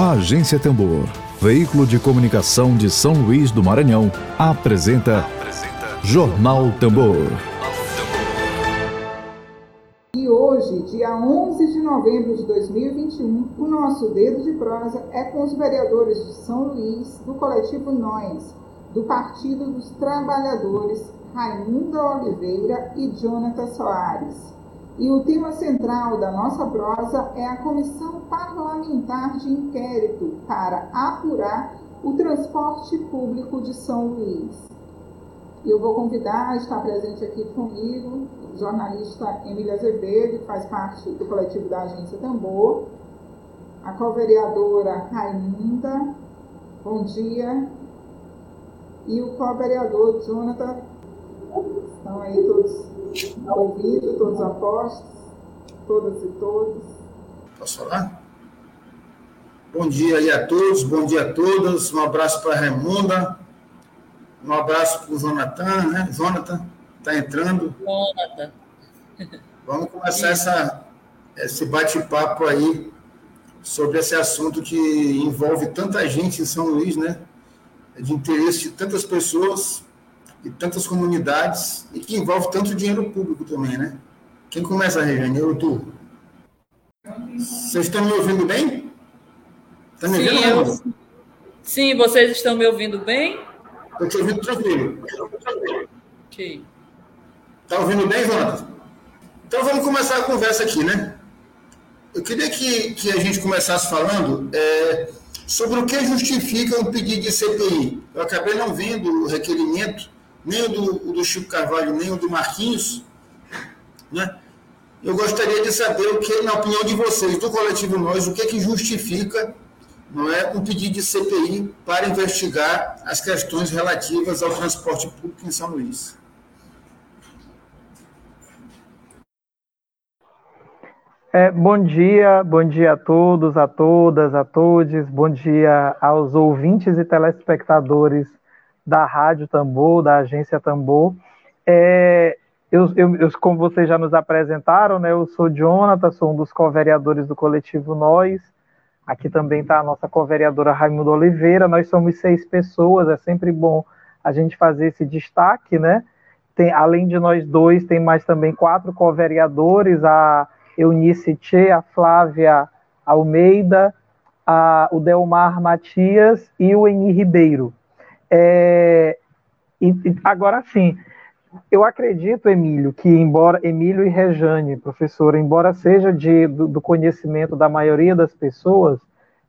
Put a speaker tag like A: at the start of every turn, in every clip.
A: A Agência Tambor, veículo de comunicação de São Luís do Maranhão, apresenta, apresenta Jornal Tambor.
B: E hoje, dia 11 de novembro de 2021, o nosso dedo de prosa é com os vereadores de São Luís, do coletivo Nós, do Partido dos Trabalhadores, Raimunda Oliveira e Jonathan Soares. E o tema central da nossa prosa é a Comissão Parlamentar de Inquérito para apurar o transporte público de São Luís. Eu vou convidar, está presente aqui comigo, o jornalista Emília Azevedo, que faz parte do coletivo da Agência Tambor, a co-vereadora Raimunda, bom dia, e o co-vereador Jonathan. Estão aí todos ouvido, todos apostos, todas e todos.
C: Posso falar? Bom dia aí a todos, bom dia a todas. Um abraço para a Raimunda, um abraço para o Jonathan, né? Jonathan está entrando. Jonathan. Vamos começar essa, esse bate-papo aí sobre esse assunto que envolve tanta gente em São Luís, né? É de interesse de tantas pessoas e tantas comunidades e que envolve tanto dinheiro público também, né? Quem começa, Regiane? Eu ou tu? Vocês estão me ouvindo bem?
D: Estão me ouvindo? Sim, eu... Sim, vocês estão me ouvindo bem?
C: Estou te ouvindo tranquilo. Ok. Está ouvindo bem, Jonathan? Então vamos começar a conversa aqui, né? Eu queria que, que a gente começasse falando é, sobre o que justifica um pedido de CPI. Eu acabei não vendo o requerimento nem o do, o do Chico Carvalho, nem o do Marquinhos, né? Eu gostaria de saber o que, na opinião de vocês, do coletivo Nós, o que que justifica não é, um pedido de CPI para investigar as questões relativas ao transporte público em São Luís.
E: É, bom dia, bom dia a todos, a todas, a todos, bom dia aos ouvintes e telespectadores da Rádio Tambor, da agência Tambor. É, eu, eu, eu, como vocês já nos apresentaram, né, eu sou Jonathan, sou um dos co-vereadores do coletivo Nós. Aqui também está a nossa co-vereadora Raimundo Oliveira. Nós somos seis pessoas, é sempre bom a gente fazer esse destaque, né? Tem, além de nós dois, tem mais também quatro co-vereadores, a Eunice Tchê, a Flávia Almeida, a, o Delmar Matias e o Eni Ribeiro. É, e, agora sim, eu acredito, Emílio, que embora Emílio e Rejane, professora, embora seja de, do, do, conhecimento da maioria das pessoas,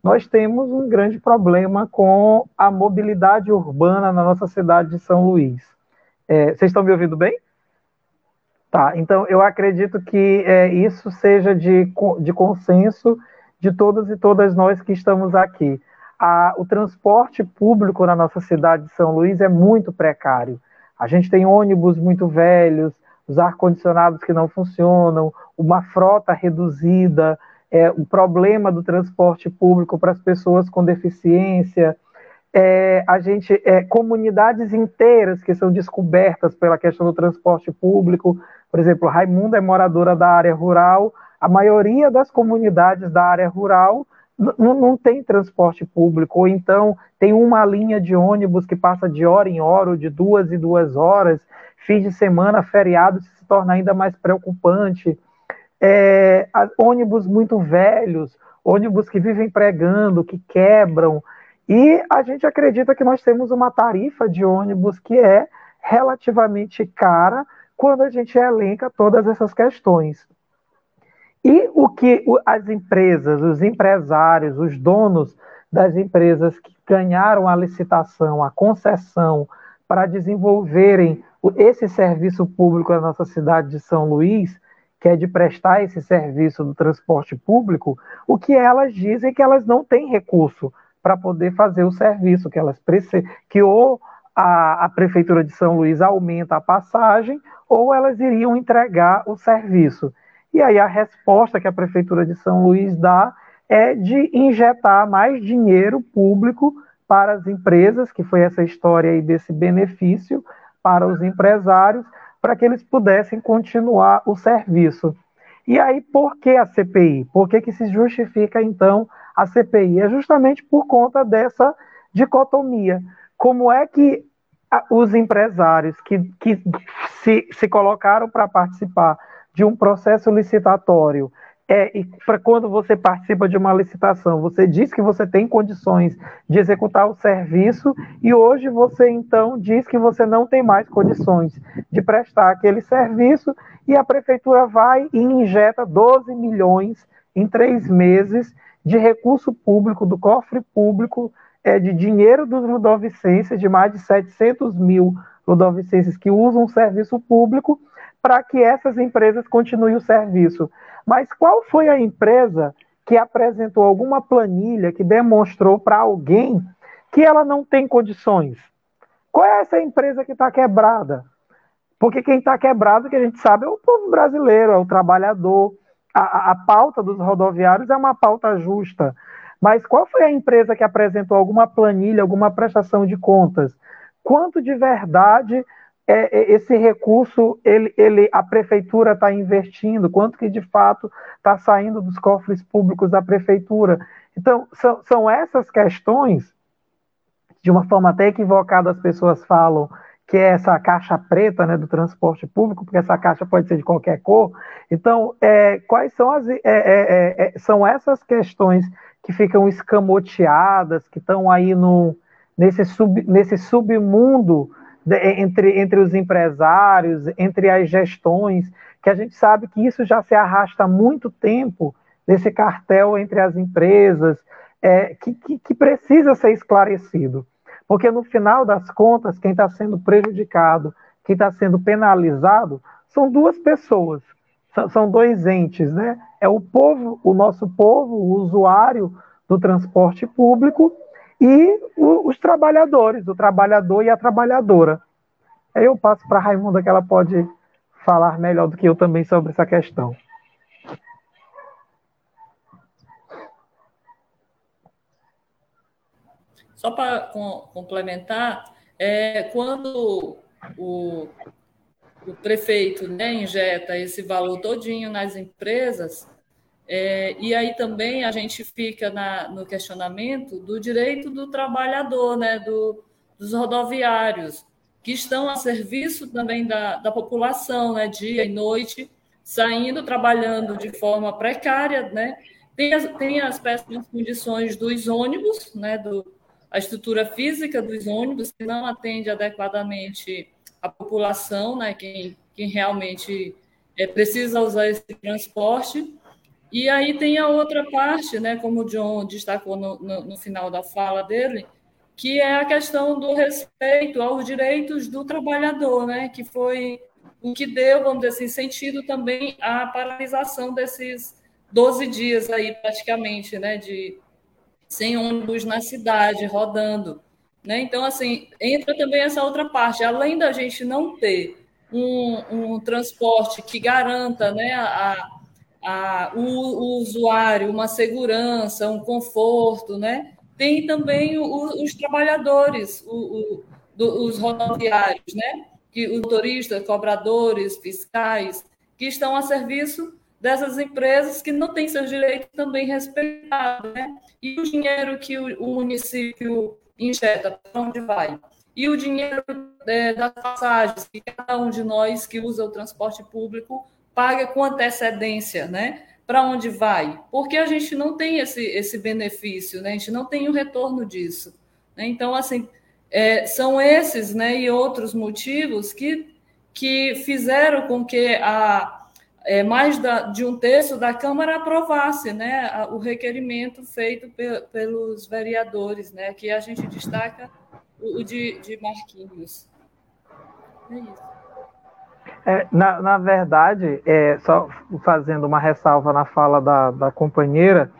E: nós temos um grande problema com a mobilidade urbana na nossa cidade de São Luís. É, vocês estão me ouvindo bem? Tá, então eu acredito que é, isso seja de, de consenso de todos e todas nós que estamos aqui a, o transporte público na nossa cidade de São Luís é muito precário. A gente tem ônibus muito velhos, os ar-condicionados que não funcionam, uma frota reduzida, é, o problema do transporte público para as pessoas com deficiência, é, a gente é, comunidades inteiras que são descobertas pela questão do transporte público. Por exemplo, Raimunda é moradora da área rural, a maioria das comunidades da área rural não, tem transporte público, ou então tem uma linha de ônibus que passa de hora em hora, ou de duas em duas horas, fim de semana, feriado, se torna ainda mais preocupante. É, ônibus muito velhos, ônibus que vivem pregando, que quebram, e a gente acredita que nós temos uma tarifa de ônibus que é relativamente cara quando a gente elenca todas essas questões. E o que as empresas, os empresários, os donos das empresas que ganharam a licitação, a concessão para desenvolverem esse serviço público na nossa cidade de São Luís, que é de prestar esse serviço do transporte público, o que elas dizem que elas não têm recurso para poder fazer o serviço, que elas precisam, que ou a, a prefeitura de São Luís aumenta a passagem, ou elas iriam entregar o serviço. E aí a resposta que a Prefeitura de São Luís dá é de injetar mais dinheiro público para as empresas, que foi essa história aí desse benefício para os empresários, para que eles pudessem continuar o serviço. E aí, por que a CPI? Por que, que se justifica, então, a CPI, é justamente por conta dessa dicotomia. Como é que os empresários que, que se, se colocaram para participar de um processo licitatório. É, para quando você participa de uma licitação, você diz que você tem condições de executar o serviço e hoje você então diz que você não tem mais condições de prestar aquele serviço e a prefeitura vai e injeta 12 milhões em três meses de recurso público, do cofre público, é, de dinheiro dos ludovicenses, de mais de 700 mil ludovicenses que usam o serviço público, para que essas empresas continuem o serviço. Mas qual foi a empresa que apresentou alguma planilha que demonstrou para alguém que ela não tem condições? Qual é essa empresa que está quebrada? Porque quem está quebrado, que a gente sabe, é o povo brasileiro, é o trabalhador. A, a, pauta dos rodoviários é uma pauta justa. Mas qual foi a empresa que apresentou alguma planilha, alguma prestação de contas? Quanto de verdade é, é, esse recurso ele, ele a prefeitura está investindo, quanto que de fato está saindo dos cofres públicos da prefeitura. Então, são, são essas questões, de uma forma até equivocada, as pessoas falam que é essa caixa preta né, do transporte público, porque essa caixa pode ser de qualquer cor. Então, é, quais são as. É, é, é são essas questões que ficam escamoteadas, que estão aí no, nesse, sub, nesse submundo entre, entre os empresários, entre as gestões, que a gente sabe que isso já se arrasta há muito tempo, desse cartel entre as empresas, é, que, que, que precisa ser esclarecido. Porque no final das contas, quem está sendo prejudicado, quem está sendo penalizado, são duas pessoas, são dois entes, né? É o povo, o nosso povo, o usuário do transporte público e o, os trabalhadores, o trabalhador e a trabalhadora. Aí eu passo para a Raimunda que ela pode falar melhor do que eu também sobre essa questão.
D: Só para complementar, é, quando o, o prefeito né, injeta esse valor todinho nas empresas, é, e aí também a gente fica na, no questionamento do direito do trabalhador, né, do, dos rodoviários, que estão a serviço também da, da população, né, dia e noite, saindo, trabalhando de forma precária, né? Tem as, tem as péssimas condições dos ônibus, né, do, a estrutura física dos ônibus, que não atende adequadamente a população, né, quem, quem realmente é, precisa usar esse transporte. E aí tem a outra parte, né, como o John destacou no, no, no, final da fala dele, que é a questão do respeito aos direitos do trabalhador, né, que foi o que deu, vamos dizer assim, sentido também à paralisação desses 12 dias aí, praticamente, né, de sem ônibus na cidade, rodando. Né? Então, assim, entra também essa outra parte. Além da gente não ter um, um transporte que garanta né, a, a, o, o, usuário uma segurança, um conforto, né? Tem também o, os trabalhadores, o, do, os rodoviários, né? Que os motoristas, cobradores, fiscais, que estão a serviço dessas empresas que não têm seus direitos também respeitados, né? E o dinheiro que o, o município injeta, para onde vai? E o dinheiro é, das passagens que cada um de nós que usa o transporte público paga com antecedência, né? Para onde vai? Porque a gente não tem esse, esse benefício, né? A gente não tem o retorno disso. Né? Então, assim, é, são esses né, e outros motivos que, que fizeram com que a, é, mais da, de um terço da Câmara aprovasse né, a, o requerimento feito pe, pelos vereadores, né, que a gente destaca o, o de, de Marquinhos. É isso.
E: É, na, na verdade, é, só fazendo uma ressalva na fala da, da companheira,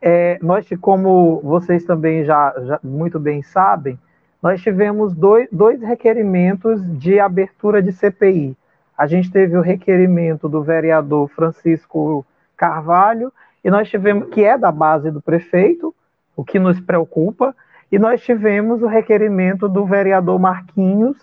E: é, nós, como vocês também já, já, muito bem sabem, nós tivemos dois, dois requerimentos de abertura de CPI. A gente teve o requerimento do vereador Francisco Carvalho, e nós tivemos, que é da base do prefeito, o que nos preocupa, e nós tivemos o requerimento do vereador Marquinhos,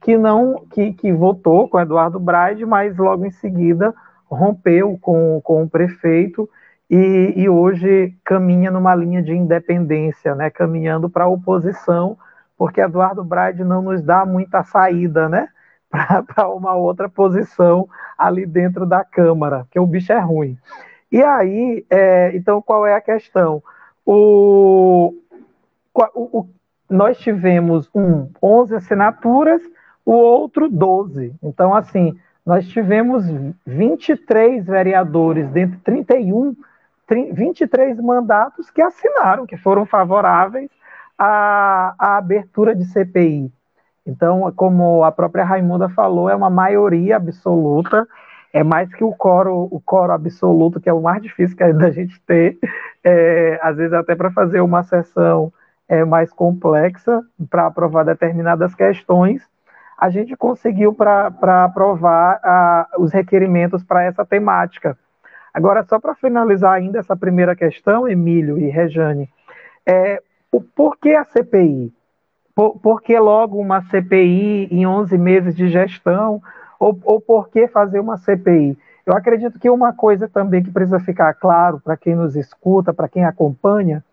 E: que não que, que votou com Eduardo Braide, mas logo em seguida rompeu com, com o prefeito e, e hoje caminha numa linha de independência, né, caminhando para a oposição, porque Eduardo Braide não nos dá muita saída, né, para uma outra posição ali dentro da Câmara, porque o bicho é ruim. E aí, é, então, qual é a questão? O, o, o, nós tivemos um 11 assinaturas, o outro 12. Então, assim, nós tivemos 23 vereadores, dentre 31 23 mandatos que assinaram, que foram favoráveis à, à abertura de CPI. Então, como a própria Raimunda falou, é uma maioria absoluta, é mais que o coro, o coro absoluto, que é o mais difícil que é da gente ter, é, às vezes até para fazer uma sessão é, mais complexa, para aprovar determinadas questões, a gente conseguiu para aprovar a, os requerimentos para essa temática. Agora, só para finalizar ainda essa primeira questão, Emílio e Rejane, é, o, por que a CPI? Por, por, que logo uma CPI em 11 meses de gestão? Ou, ou por que fazer uma CPI? Eu acredito que uma coisa também que precisa ficar claro para quem nos escuta, para quem acompanha,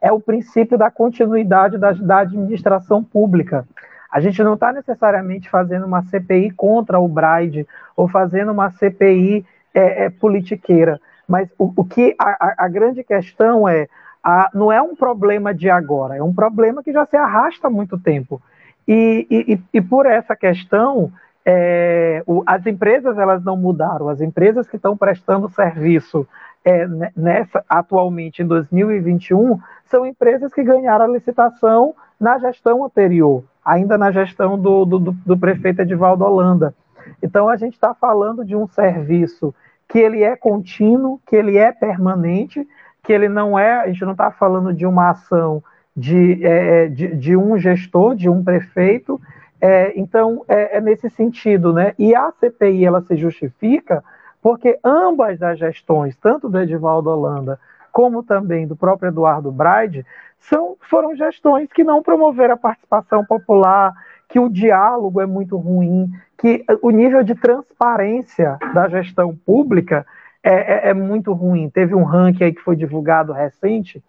E: é o princípio da continuidade da, da administração pública. A gente não está necessariamente fazendo uma CPI contra o Braide ou fazendo uma CPI é, é politiqueira. Mas o, o que a, a, grande questão é, a, não é um problema de agora, é um problema que já se arrasta há muito tempo. E, e, e por essa questão, é, o, as empresas elas não mudaram, as empresas que estão prestando serviço é, nessa atualmente em 2021 são empresas que ganharam a licitação na gestão anterior, ainda na gestão do, do, do prefeito Edivaldo Holanda. Então a gente está falando de um serviço que ele é contínuo, que ele é permanente, que ele não é, a gente não está falando de uma ação de, é, é, de, de, um gestor, de um prefeito, é, então é, é, nesse sentido, né? E a CPI ela se justifica porque ambas as gestões, tanto do Edivaldo Holanda como também do próprio Eduardo Braide, são, foram gestões que não promoveram a participação popular, que o diálogo é muito ruim, que o nível de transparência da gestão pública é, é, é muito ruim. Teve um ranking aí que foi divulgado recente,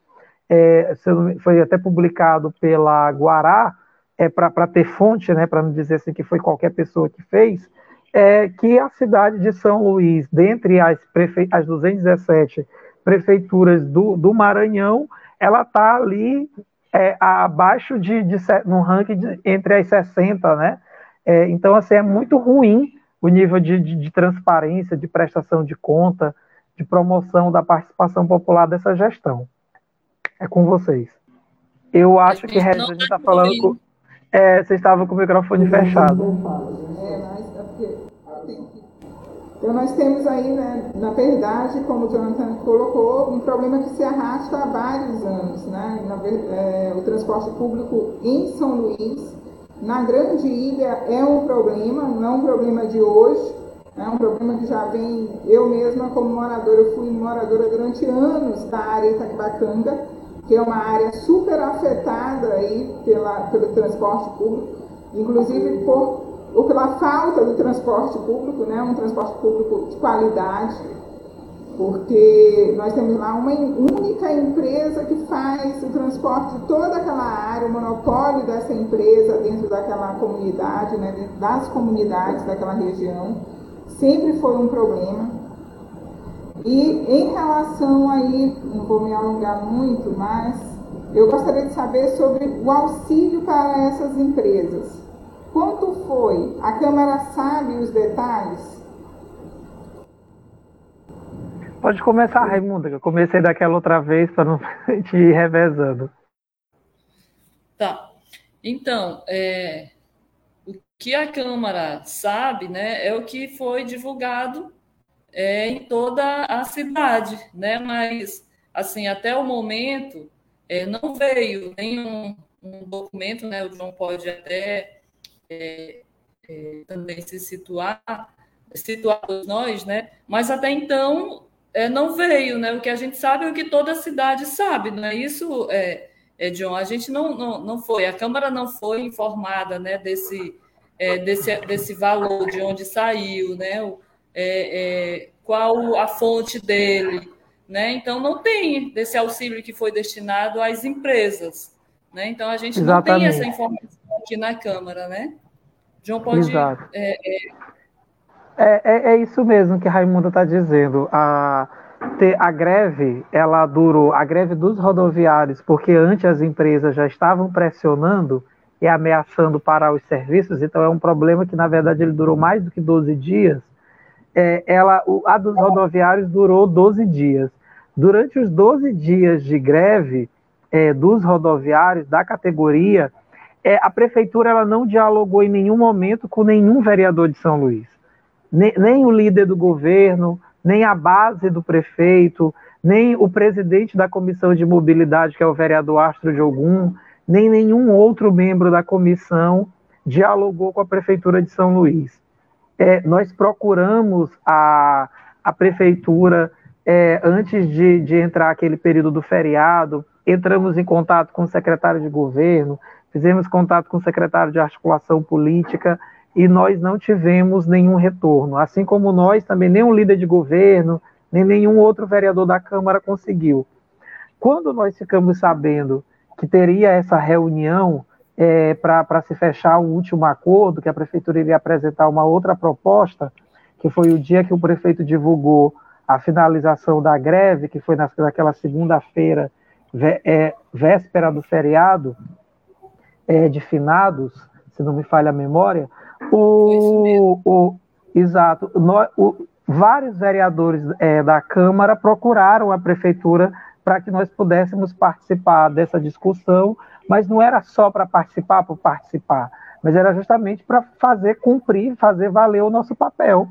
E: é, foi até publicado pela Guará, é, para ter fonte, né, para não dizer assim que foi qualquer pessoa que fez, é que a cidade de São Luís, dentre as, prefe... as 217 prefeituras do, do Maranhão, ela está ali é, abaixo de, de, no ranking de, entre as 60, né? É, então, assim, é muito ruim o nível de, de, de, transparência, de prestação de conta, de promoção da participação popular dessa gestão. É com vocês. Eu acho que a gente está falando com. É, vocês estavam com o microfone fechado. É, mas é
B: porque então, nós temos aí, né, na verdade, como o Jonathan colocou, um problema que se arrasta há vários anos. Né? Na, é, o transporte público em São Luís, na Grande Ilha, é um problema, não é um problema de hoje, é um problema que já vem. Eu mesma, como moradora, eu fui moradora durante anos da área Itaquibacanga, que é uma área super afetada aí pela, pelo transporte público, inclusive por ou pela falta do transporte público, né, um transporte público de qualidade, porque nós temos lá uma única empresa que faz o transporte de toda aquela área, o monopólio dessa empresa dentro daquela comunidade, né, das comunidades daquela região, sempre foi um problema. E em relação aí, não vou me alongar muito, mas eu gostaria de saber sobre o auxílio para essas empresas. Quanto foi? A Câmara sabe os detalhes?
E: Pode começar, Raimunda, que eu comecei daquela outra vez para não te ir revezando.
D: Tá. Então, é, o que a Câmara sabe né, é o que foi divulgado é, em toda a cidade, né? Mas, assim, até o momento, é, não veio nenhum um documento, né? O João pode até é, é, também se situar, situar nós, né? Mas até então é, não veio, né? O que a gente sabe é o que toda a cidade sabe, não é isso, é, é, John? A gente não, não, não foi, a Câmara não foi informada, né? Desse, é, desse, desse valor, de onde saiu, né? O, qual a fonte dele, né? Então não tem desse auxílio que foi destinado às empresas, né? Então a gente Exatamente. não tem essa informação aqui na Câmara, né?
E: João pode. Exato. É, é... É, é, é isso mesmo que Raimundo está dizendo. A, a greve, ela durou, a greve dos rodoviários, porque antes as empresas já estavam pressionando e ameaçando parar os serviços, então é um problema que, na verdade, ele durou mais do que 12 dias. É, ela, a dos rodoviários durou 12 dias. Durante os 12 dias de greve é, dos rodoviários, da categoria, é, a prefeitura ela não dialogou em nenhum momento com nenhum vereador de São Luís. Nem, nem o líder do governo, nem a base do prefeito, nem o presidente da comissão de mobilidade, que é o vereador Astro de Ogum, nem nenhum outro membro da comissão dialogou com a prefeitura de São Luís. É, nós procuramos a, a prefeitura é, antes de, de entrar aquele período do feriado, entramos em contato com o secretário de governo, fizemos contato com o secretário de articulação política e nós não tivemos nenhum retorno. Assim como nós, também nenhum líder de governo, nem nenhum outro vereador da Câmara conseguiu. Quando nós ficamos sabendo que teria essa reunião é, para se fechar o último acordo, que a prefeitura iria apresentar uma outra proposta, que foi o dia que o prefeito divulgou a finalização da greve, que foi naquela segunda-feira, é, véspera do feriado, é, de finados, se não me falha a memória, o, o exato, no, o, vários vereadores é, da Câmara procuraram a prefeitura para que nós pudéssemos participar dessa discussão, mas não era só para participar por participar, mas era justamente para fazer cumprir, fazer valer o nosso papel.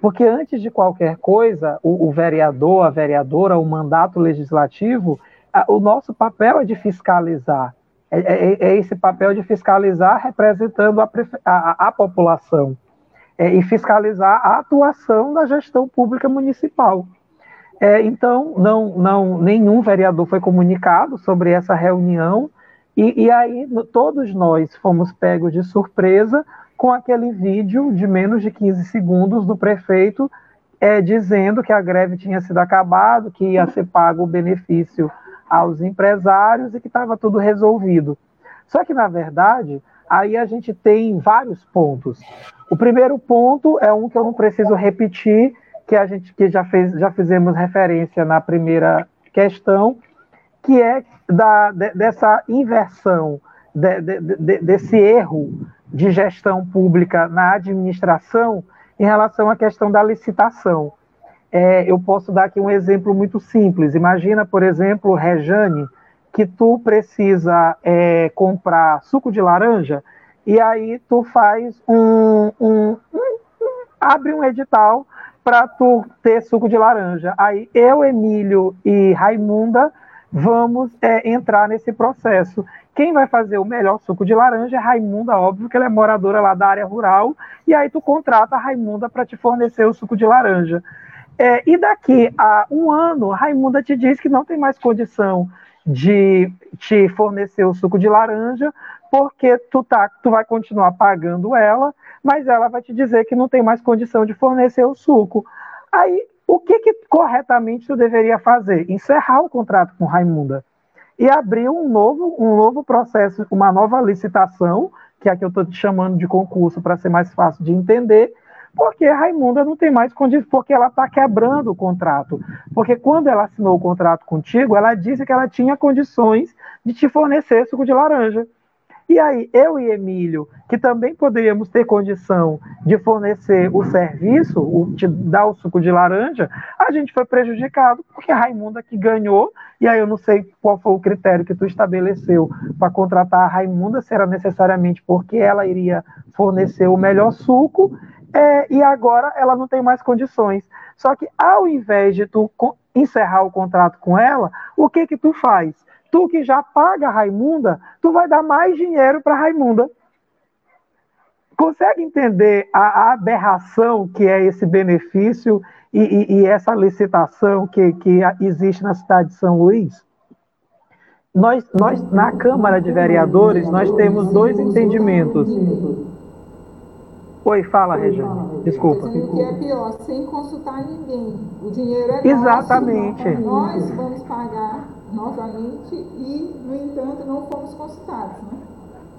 E: Porque antes de qualquer coisa, o, o vereador, a vereadora, o mandato legislativo, a, o nosso papel é de fiscalizar. É, é, é, esse papel de fiscalizar representando a, a, a população é, e fiscalizar a atuação da gestão pública municipal. É, então, não, não, nenhum vereador foi comunicado sobre essa reunião, e, e aí todos nós fomos pegos de surpresa com aquele vídeo de menos de 15 segundos do prefeito é, dizendo que a greve tinha sido acabado, que ia ser pago o benefício aos empresários e que estava tudo resolvido. Só que, na verdade, aí a gente tem vários pontos. O primeiro ponto é um que eu não preciso repetir, que a gente que já, fez, já fizemos referência na primeira questão, que é da, de, dessa inversão, de, de, desse erro de gestão pública na administração em relação à questão da licitação. É, eu posso dar aqui um exemplo muito simples. Imagina, por exemplo, Rejane, que tu precisa é, comprar suco de laranja e aí tu faz um, um, um abre um edital para tu ter suco de laranja. Aí eu, Emílio e Raimunda vamos é, entrar nesse processo. Quem vai fazer o melhor suco de laranja é Raimunda, óbvio que ela é moradora lá da área rural, e aí tu contrata a Raimunda para te fornecer o suco de laranja. É, e daqui a um ano, Raimunda te diz que não tem mais condição de te fornecer o suco de laranja, porque tu, tá, tu vai continuar pagando ela, mas ela vai te dizer que não tem mais condição de fornecer o suco. Aí, o que, que corretamente tu deveria fazer? Encerrar o contrato com Raimunda e abrir um novo, um novo processo, uma nova licitação, que é a que eu estou te chamando de concurso para ser mais fácil de entender, porque a Raimunda não tem mais condições, porque ela está quebrando o contrato. Porque quando ela assinou o contrato contigo, ela disse que ela tinha condições de te fornecer suco de laranja. E aí, eu e Emílio, que também poderíamos ter condição de fornecer o serviço, o, de dar o suco de laranja, a gente foi prejudicado porque a Raimunda que ganhou, e aí eu não sei qual foi o critério que tu estabeleceu para contratar a Raimunda, se era necessariamente porque ela iria fornecer o melhor suco, é, e agora ela não tem mais condições. Só que ao invés de tu encerrar o contrato com ela, o que que tu faz? Tu que já paga a Raimunda, tu vai dar mais dinheiro para Raimunda. Consegue entender a, a, aberração que é esse benefício e, e, e essa licitação que, que existe na cidade de São Luís? Nós, nós, na Câmara de Vereadores, nós temos dois entendimentos Oi, fala, Regina. Desculpa.
B: Dizendo que é pior, sem consultar ninguém. O dinheiro é
E: Exatamente.
B: nosso. Nós vamos pagar novamente e, no entanto, não fomos consultados, né?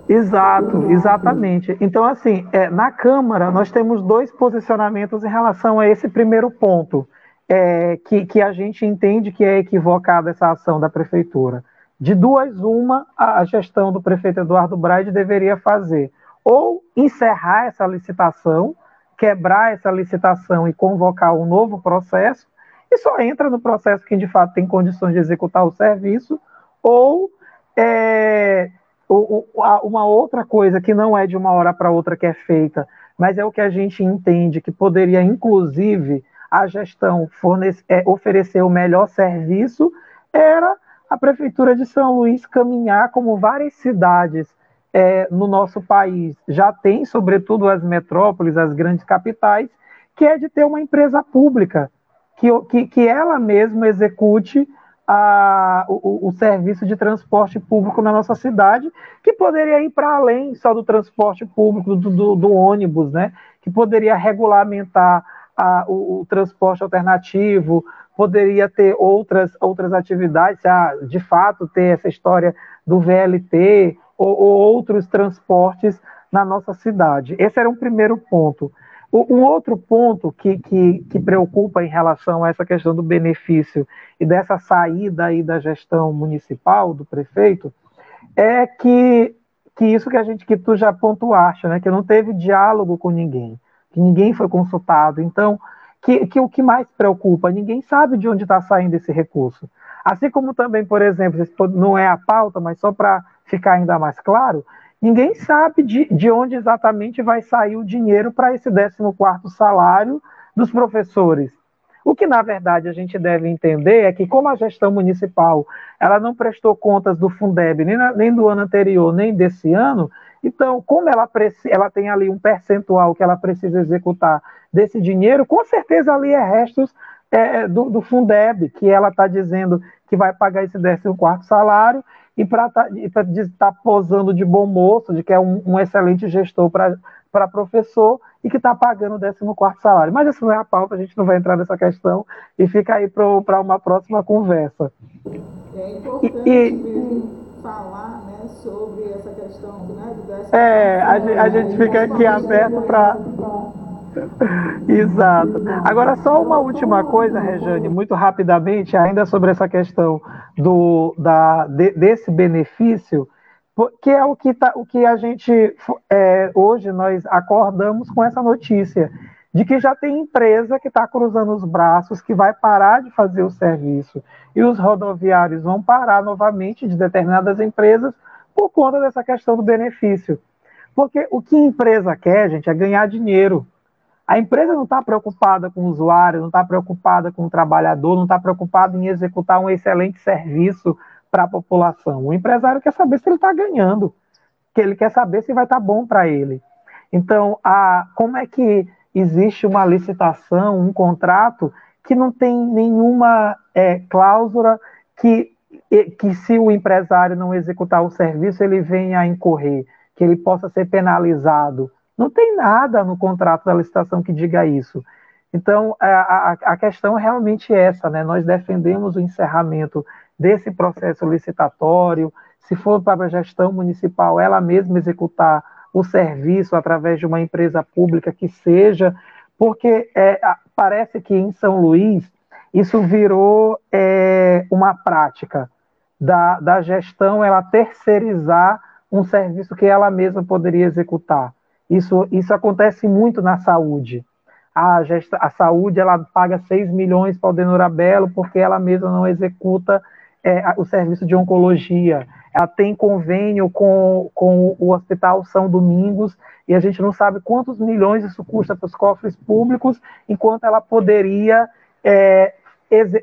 E: Exato, exatamente. Então, assim, é, na Câmara, nós temos dois posicionamentos em relação a esse primeiro ponto, é, que, que a gente entende que é equivocada essa ação da Prefeitura. De duas, uma, a gestão do prefeito Eduardo Braide deveria fazer ou encerrar essa licitação, quebrar essa licitação e convocar um novo processo, e só entra no processo quem de fato tem condições de executar o serviço, ou é, uma outra coisa que não é de uma hora para outra que é feita, mas é o que a gente entende que poderia, inclusive, a gestão fornecer, é, oferecer o melhor serviço, era a Prefeitura de São Luís caminhar como várias cidades é, no nosso país já tem, sobretudo as metrópoles, as grandes capitais, que é de ter uma empresa pública, que, que, que ela mesma execute a, o, o, serviço de transporte público na nossa cidade, que poderia ir para além só do transporte público, do, do, do ônibus, né? que poderia regulamentar a, o, o, transporte alternativo, poderia ter outras, outras atividades, a, de fato ter essa história do VLT, ou, ou outros transportes na nossa cidade. Esse era um primeiro ponto. Um outro ponto que, que, que, preocupa em relação a essa questão do benefício e dessa saída aí da gestão municipal, do prefeito, é que, que isso que a gente, que tu já pontuaste, né, que não teve diálogo com ninguém, que ninguém foi consultado. Então, que, que o que mais preocupa, ninguém sabe de onde está saindo esse recurso. Assim como também, por exemplo, não é a pauta, mas só para ficar ainda mais claro, ninguém sabe de, de onde exatamente vai sair o dinheiro para esse 14 salário dos professores. O que, na verdade, a gente deve entender é que, como a gestão municipal ela não prestou contas do Fundeb nem, na, nem do ano anterior, nem desse ano, então, como ela, ela tem ali um percentual que ela precisa executar desse dinheiro, com certeza ali é restos é, do, do Fundeb, que ela está dizendo que vai pagar esse 14 salário, e para estar tá, tá posando de bom moço, de que é um, um excelente gestor para professor e que está pagando o 14 salário. Mas isso não é a pauta, a gente não vai entrar nessa questão e fica aí para uma próxima conversa.
B: É importante e, falar né, sobre essa questão né, do 14
E: É, a, a gente fica aqui aberto para Exato. Agora, só uma última coisa, Rejane, muito rapidamente, ainda sobre essa questão do, da, de, desse benefício, que é o que, tá, o que a gente, é, hoje, nós acordamos com essa notícia, de que já tem empresa que está cruzando os braços, que vai parar de fazer o serviço, e os rodoviários vão parar novamente de determinadas empresas por conta dessa questão do benefício. Porque o que empresa quer, gente, é ganhar dinheiro. A empresa não está preocupada com o usuário, não está preocupada com o trabalhador, não está preocupada em executar um excelente serviço para a população. O empresário quer saber se ele está ganhando, que ele quer saber se vai estar tá bom para ele. Então, a, como é que existe uma licitação, um contrato que não tem nenhuma é, cláusula que, que, se o empresário não executar o serviço, ele venha a incorrer, que ele possa ser penalizado. Não tem nada no contrato da licitação que diga isso. Então, a, a, a questão é realmente essa, né? Nós defendemos o encerramento desse processo licitatório, se for para a gestão municipal, ela mesma executar o serviço através de uma empresa pública que seja, porque é, parece que em São Luís isso virou é, uma prática da, da gestão ela terceirizar um serviço que ela mesma poderia executar. Isso, isso acontece muito na saúde. A, gesta, a saúde ela paga 6 milhões para o Denorabelo porque ela mesma não executa é, o serviço de oncologia. Ela tem convênio com, com o Hospital São Domingos e a gente não sabe quantos milhões isso custa para os cofres públicos, enquanto ela poderia, é,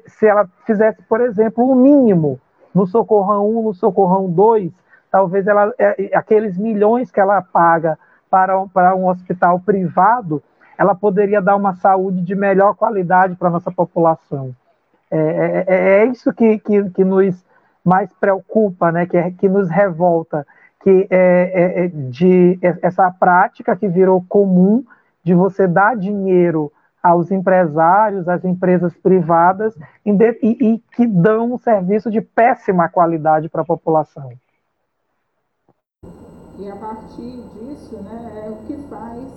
E: se ela fizesse, por exemplo, o um mínimo no Socorrão 1, no Socorrão 2, talvez ela, é, aqueles milhões que ela paga para um, para um hospital privado, ela poderia dar uma saúde de melhor qualidade para a nossa população. É, é, é, é isso que, que, que, nos mais preocupa, né? que, é, que nos revolta, que é, é, de essa prática que virou comum de você dar dinheiro aos empresários, às empresas privadas, e, e que dão um serviço de péssima qualidade para a população.
B: E a partir disso, né, é o que faz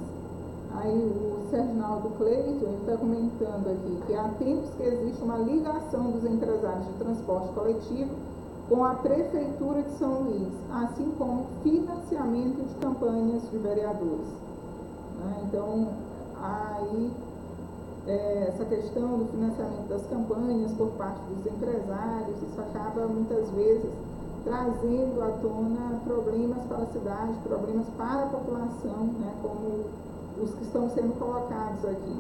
B: aí o Sernaldo Cleiton está comentando aqui que há tempos que existe uma ligação dos empresários de transporte coletivo com a Prefeitura de São Luís, assim como financiamento de campanhas de vereadores. Né? Então, aí é, essa questão do financiamento das campanhas por parte dos empresários, isso acaba muitas vezes trazendo à tona problemas para a cidade, problemas para a população, né, como os que estão sendo colocados aqui.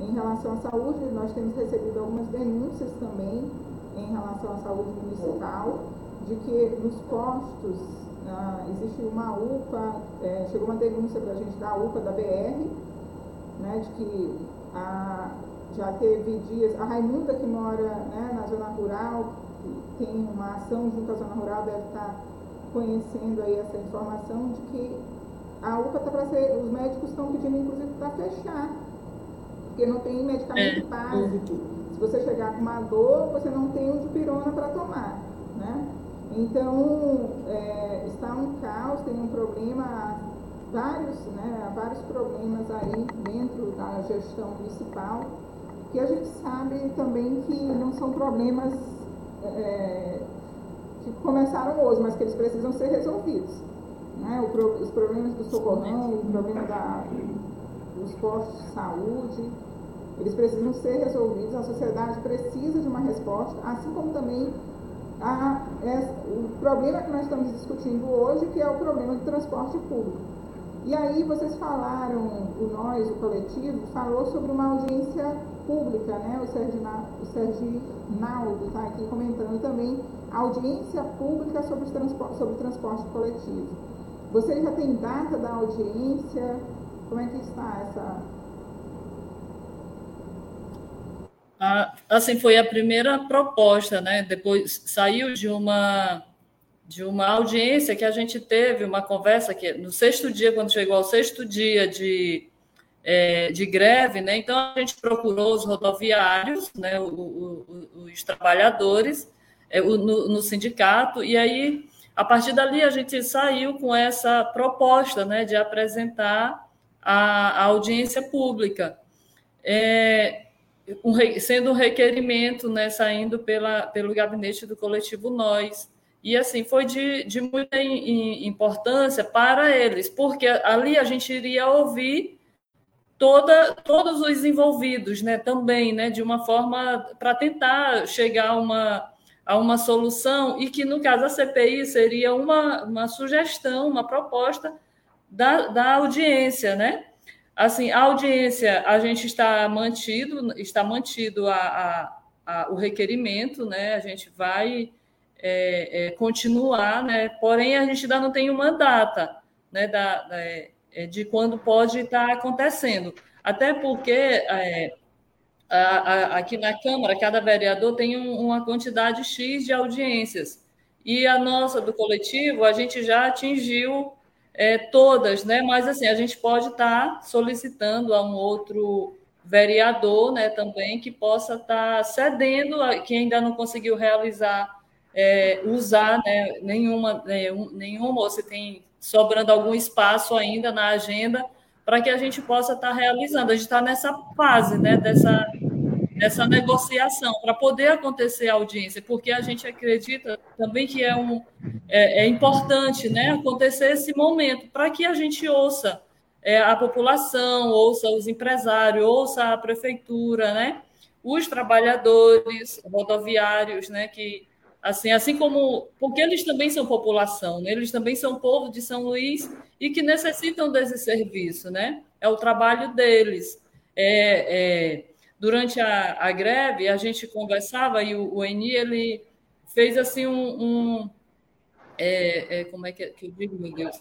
B: Em relação à saúde, nós temos recebido algumas denúncias também em relação à saúde municipal, de que nos postos ah, existe uma UPA, é, chegou uma denúncia para a gente da UPA da BR, né, de que já teve dias, a Raimunda que mora né, na zona rural, tem uma ação junto à zona rural, deve estar conhecendo aí essa informação de que a UPA está para ser, os médicos estão pedindo inclusive para fechar, porque não tem medicamento é. básico. Se você chegar com uma dor, você não tem o dipirona para tomar, né? Então, é, está um caos, tem um problema, vários, né, vários problemas aí dentro da gestão municipal, que a gente sabe também que não são problemas é, que começaram hoje, mas que eles precisam ser resolvidos. Né? O, os problemas do socorrão, o problema da, dos postos de saúde, eles precisam ser resolvidos, a sociedade precisa de uma resposta, assim como também a, é, o problema que nós estamos discutindo hoje, que é o problema do transporte público. E aí vocês falaram, o nós, o coletivo, falou sobre uma audiência pública, né? O Sérgio, o Sérgio Naldo está aqui comentando também audiência pública sobre, transporte, sobre transporte coletivo. Vocês já têm data da audiência? Como é que está essa
D: assim foi a primeira proposta, né? Depois saiu de uma de uma audiência que a gente teve uma conversa que no sexto dia, quando chegou ao sexto dia de, é, de greve, né? Então a gente procurou os rodoviários, né? O, o, os trabalhadores é, o, no, no sindicato e aí a partir dali a gente saiu com essa proposta, né? De apresentar a, a audiência pública. É, um, sendo um requerimento né, saindo pela, pelo gabinete do coletivo Nós. E assim, foi de, de muita importância para eles, porque ali a gente iria ouvir toda, todos os envolvidos né, também, né, de uma forma para tentar chegar a uma, a uma solução, e que, no caso, a CPI seria uma, uma sugestão, uma proposta da, da audiência, né? Assim, a audiência, a gente está mantido, está mantido a, a, a o requerimento, né? A gente vai é, é, continuar, né? Porém, a gente ainda não tem uma data, né? Da, da é, de quando pode estar acontecendo. Até porque é, a, aqui na Câmara, cada vereador tem um, uma quantidade X de audiências. E a nossa, do coletivo, a gente já atingiu é, todas, né? Mas assim, a gente pode estar tá solicitando a um outro vereador, né, também que possa estar tá cedendo, que ainda não conseguiu realizar, é, usar, né, nenhuma, nenhuma, ou se tem sobrando algum espaço ainda na agenda para que a gente possa estar tá realizando. A gente está nessa fase, né, dessa dessa negociação para poder acontecer a audiência, porque a gente acredita também que é, um, é, é importante né, acontecer esse momento para que a gente ouça é, a população, ouça os empresários, ouça a prefeitura, né, os trabalhadores rodoviários, né, que assim, assim como porque eles também são população, né, eles também são povo de São Luís e que necessitam desse serviço, né? É o trabalho deles. É, é, durante a, a greve, a gente conversava e o, o Eni, ele fez assim um... um é, é, como é que, que eu digo, meu Deus?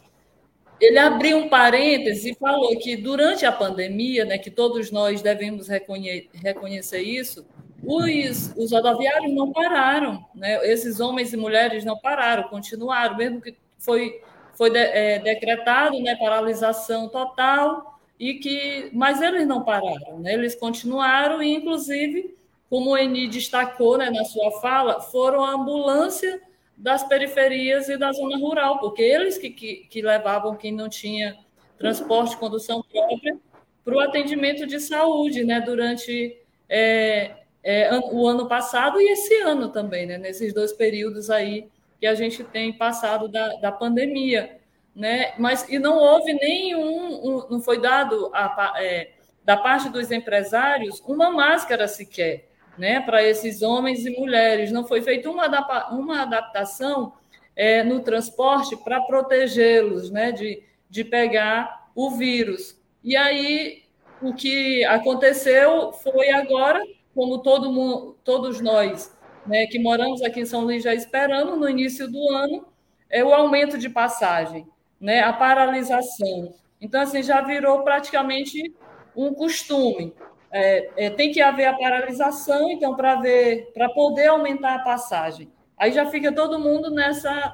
D: Ele abriu um parêntese e falou que durante a pandemia, né, que todos nós devemos reconhe reconhecer isso, os, os rodoviários não pararam, né? esses homens e mulheres não pararam, continuaram, mesmo que foi, foi de, é, decretado né, paralisação total, e que, mas eles não pararam, né? eles continuaram e, inclusive, como o Eni destacou né, na sua fala, foram a ambulância das periferias e da zona rural, porque eles que, que, que levavam quem não tinha transporte, condução própria, para o atendimento de saúde, né, durante é, é, o ano passado e esse ano também, né, nesses dois períodos aí que a gente tem passado da, da pandemia, né, mas e não houve nenhum, um, não foi dado a, é, da parte dos empresários uma máscara sequer, né, para esses homens e mulheres, não foi feita uma, uma adaptação é, no transporte para protegê-los, né, de, de pegar o vírus. E aí o que aconteceu foi agora, como todo mundo, todos nós né, que moramos aqui em São Luís já esperando no início do ano, é o aumento de passagem, né, a paralisação. Então, assim, já virou praticamente um costume. É, é, tem que haver a paralisação, então, para ver, para poder aumentar a passagem. Aí já fica todo mundo nessa,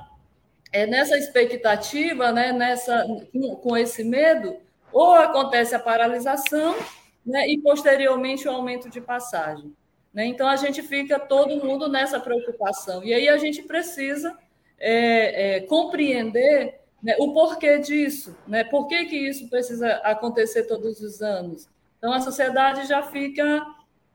D: é, nessa expectativa, né, nessa, com, com esse medo, ou acontece a paralisação né, e, posteriormente, o aumento de passagem. Né? Então, a gente fica todo mundo nessa preocupação. E aí a gente precisa é, é, compreender né, o porquê disso, né? por que, que isso precisa acontecer todos os anos. Então, a sociedade já fica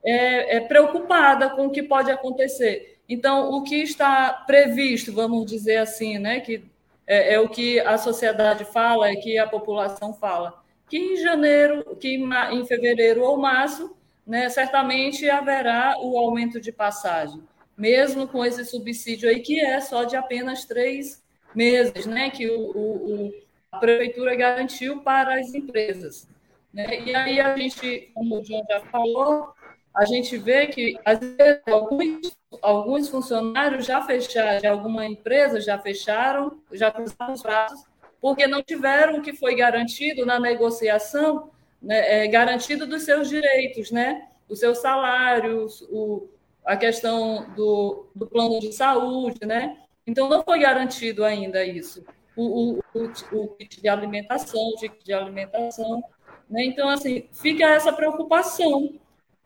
D: é, é preocupada com o que pode acontecer. Então, o que está previsto, vamos dizer assim, né, que é, é o que a sociedade fala, é que a população fala, que em janeiro, que em fevereiro ou março, né, certamente haverá o aumento de passagem, mesmo com esse subsídio aí, que é só de apenas três meses, né, que o, o, a prefeitura garantiu para as empresas. Né? E aí a gente, como o João já falou, a gente vê que às vezes, alguns, alguns funcionários já fecharam, alguma empresa já fecharam, já cruzaram os braços, porque não tiveram o que foi garantido na negociação, né, é, garantido dos seus direitos, né? Os seus salários, o, a questão do, do plano de saúde, né? Então, não foi garantido ainda isso. O, o, o, kit de alimentação, o kit de alimentação. Né? Então, assim, fica essa preocupação.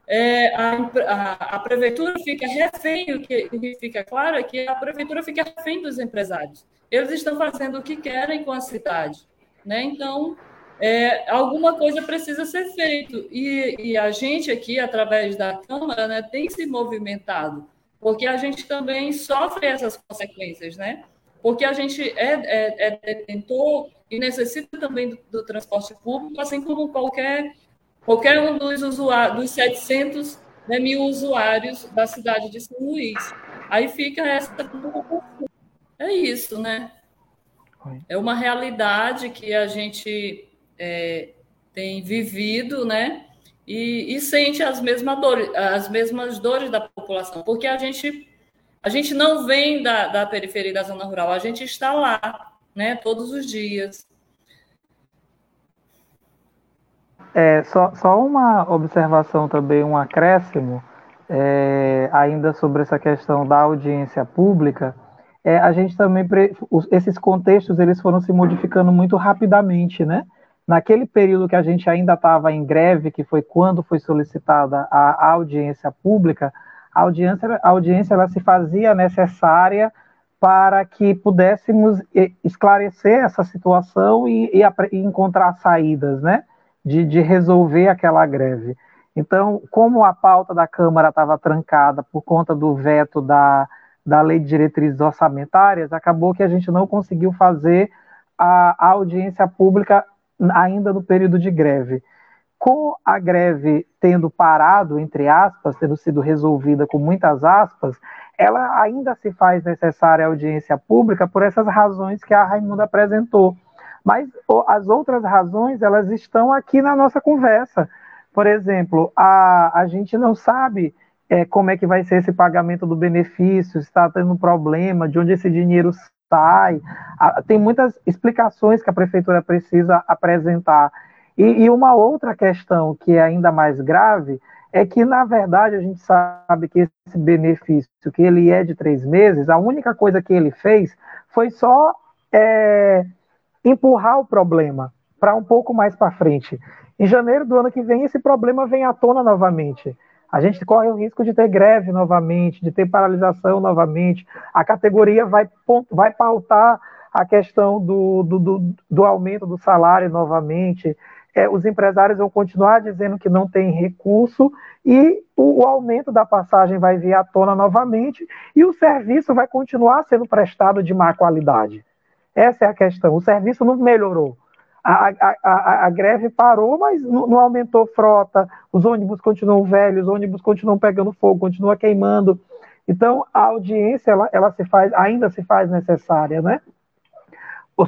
D: É, a, a, a, prefeitura fica refém, o que, o que fica claro é que a prefeitura fica refém dos empresários. Eles estão fazendo o que querem com a cidade. Né? Então, é, alguma coisa precisa ser feito. E, e, a gente aqui, através da Câmara, né, tem se movimentado, porque a gente também sofre essas consequências, né? Porque a gente é, é, é detentor e necessita também do, do, transporte público, assim como qualquer, qualquer um dos usuários, dos 700 né, mil usuários da cidade de São Luís. Aí fica essa é isso, né? É uma realidade que a gente é, tem vivido, né? E, e, sente as mesmas dores, as mesmas dores da população, porque a gente a gente não vem da, da periferia da zona rural, a gente está lá, né? Todos os dias.
E: É, só, só uma observação também, um acréscimo, é, ainda sobre essa questão da audiência pública é, a gente também esses contextos eles foram se modificando muito rapidamente, né? Naquele período que a gente ainda estava em greve, que foi quando foi solicitada a, audiência pública, a audiência, a audiência ela se fazia necessária para que pudéssemos esclarecer essa situação e, e, e encontrar saídas, né? De, de resolver aquela greve. Então, como a pauta da Câmara estava trancada por conta do veto da, da Lei de Diretrizes Orçamentárias, acabou que a gente não conseguiu fazer a, a audiência pública ainda no período de greve. Com a greve tendo parado, entre aspas, tendo sido resolvida com muitas aspas, ela ainda se faz necessária a audiência pública por essas razões que a Raimunda apresentou. Mas as outras razões, elas estão aqui na nossa conversa. Por exemplo, a, a gente não sabe é, como é que vai ser esse pagamento do benefício, está tendo um problema, de onde esse dinheiro sai. Tem muitas explicações que a prefeitura precisa apresentar. E, e, uma outra questão que é ainda mais grave é que, na verdade, a gente sabe que esse benefício, que ele é de três meses, a única coisa que ele fez foi só é, empurrar o problema para um pouco mais para frente. em janeiro do ano que vem esse problema vem à tona novamente. A gente corre o risco de ter greve novamente, de ter paralisação novamente. A categoria vai, vai pautar a questão do, do, do, do aumento do salário novamente. É, os empresários vão continuar dizendo que não tem recurso e o, o, aumento da passagem vai vir à tona novamente e o serviço vai continuar sendo prestado de má qualidade. Essa é a questão. O serviço não melhorou. A, a, a, greve parou, mas não, não, aumentou frota, os ônibus continuam velhos, os ônibus continuam pegando fogo, continuam queimando. Então, a audiência, ela, ela se faz, ainda se faz necessária, né?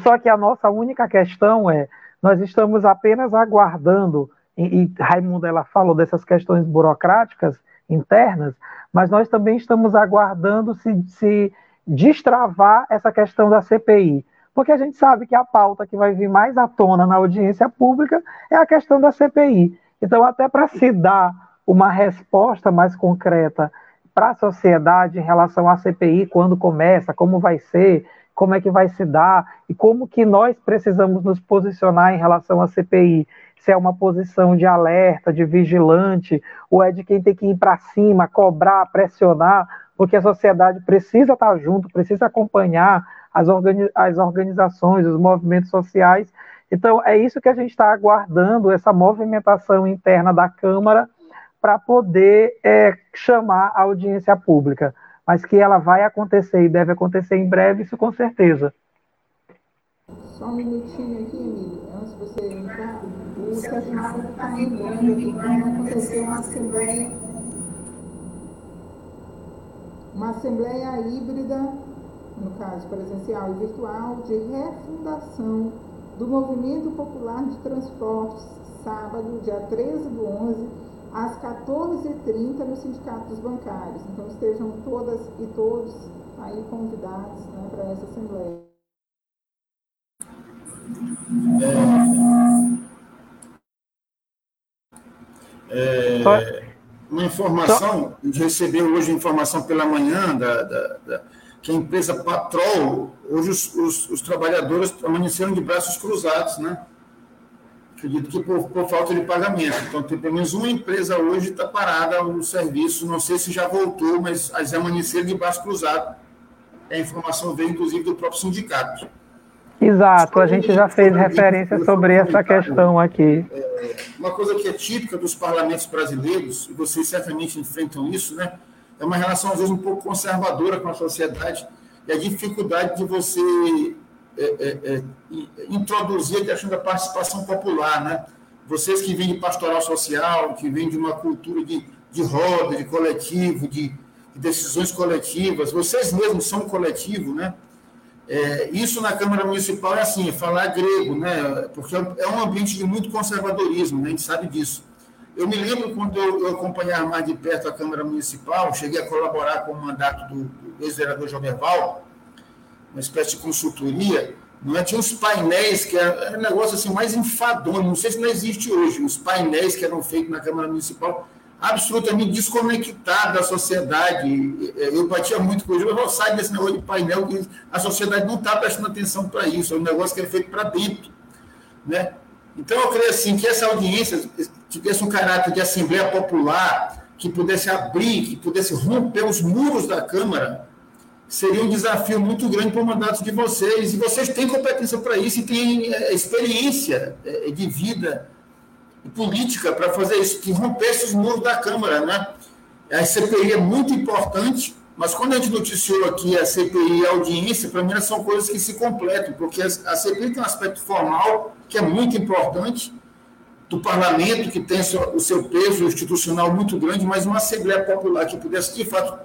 E: Só que a nossa única questão é, nós estamos apenas aguardando, e, e Raimundo, ela falou dessas questões burocráticas internas, mas nós também estamos aguardando se, se destravar essa questão da CPI porque a gente sabe que a pauta que vai vir mais à tona na audiência pública é a questão da CPI. Então, até para se dar uma resposta mais concreta para a sociedade em relação à CPI, quando começa, como vai ser, como é que vai se dar e como que nós precisamos nos posicionar em relação à CPI. Se é uma posição de alerta, de vigilante, ou é de quem tem que ir para cima, cobrar, pressionar, porque a sociedade precisa estar junto, precisa acompanhar as, organi as organizações, os movimentos sociais. Então, é isso que a gente está aguardando, essa movimentação interna da Câmara para poder é, chamar a audiência pública. Mas que ela vai acontecer e deve acontecer em breve, isso com certeza.
B: Só um minutinho aqui, Emílio, antes de você entrar. O Sérgio está lembrando que vai acontecer uma assembleia, uma assembleia híbrida no caso presencial e virtual, de refundação do Movimento Popular de Transportes, sábado, dia 13 do 11, às 14h30, no Sindicato dos Bancários. Então, estejam todas e todos aí convidados né, para essa Assembleia.
C: É, é, uma informação, a gente recebeu hoje informação pela manhã da, da, da que a empresa Patrol, hoje os, os, os trabalhadores amanheceram de braços cruzados, né? Acredito que por, por, falta de pagamento. Então, tem pelo menos uma empresa hoje está parada o serviço, não sei se já voltou, mas as amanheceram de braços cruzados. A informação veio, inclusive, do próprio sindicato.
E: Exato, a gente já fez referência sobre essa questão aqui.
C: É, uma coisa que é típica dos parlamentos brasileiros, e vocês certamente enfrentam isso, né? É uma relação, às vezes, um pouco conservadora com a sociedade e a dificuldade de você é, é, é, introduzir a questão da participação popular, né? Vocês que vêm de pastoral social, que vêm de uma cultura de, de roda, de coletivo, de, de decisões coletivas, vocês mesmos são coletivo, né? É, isso na Câmara Municipal é assim, é falar grego, né? Porque é um ambiente de muito conservadorismo, né? a gente sabe disso. Eu me lembro quando eu, eu acompanhava mais de perto a Câmara Municipal, cheguei a colaborar com o mandato do, do ex-vereador Joberval, uma espécie de consultoria, não é? tinha uns painéis que era, era um negócio assim mais enfadonho, não sei se não existe hoje, os painéis que eram feitos na Câmara Municipal, absolutamente desconectados da sociedade. Eu batia muito com ele, eu sai desse negócio de painel, a sociedade não está prestando atenção para isso, é um negócio que é feito para dentro. Né? Então, eu creio assim, que essa audiência tivesse um caráter de assembleia popular, que pudesse abrir, que pudesse romper os muros da Câmara, seria um desafio muito grande para o mandato de vocês. E vocês têm competência para isso e têm é, experiência é, de vida e política para fazer isso, que rompesse os muros da Câmara. Né? A CPI é muito importante, mas quando a gente noticiou aqui a CPI e a audiência, para mim são coisas que se completam, porque a CPI tem um aspecto formal que é muito importante, do parlamento, que tem o seu peso institucional muito grande, mas uma Assembleia Popular que pudesse, de fato,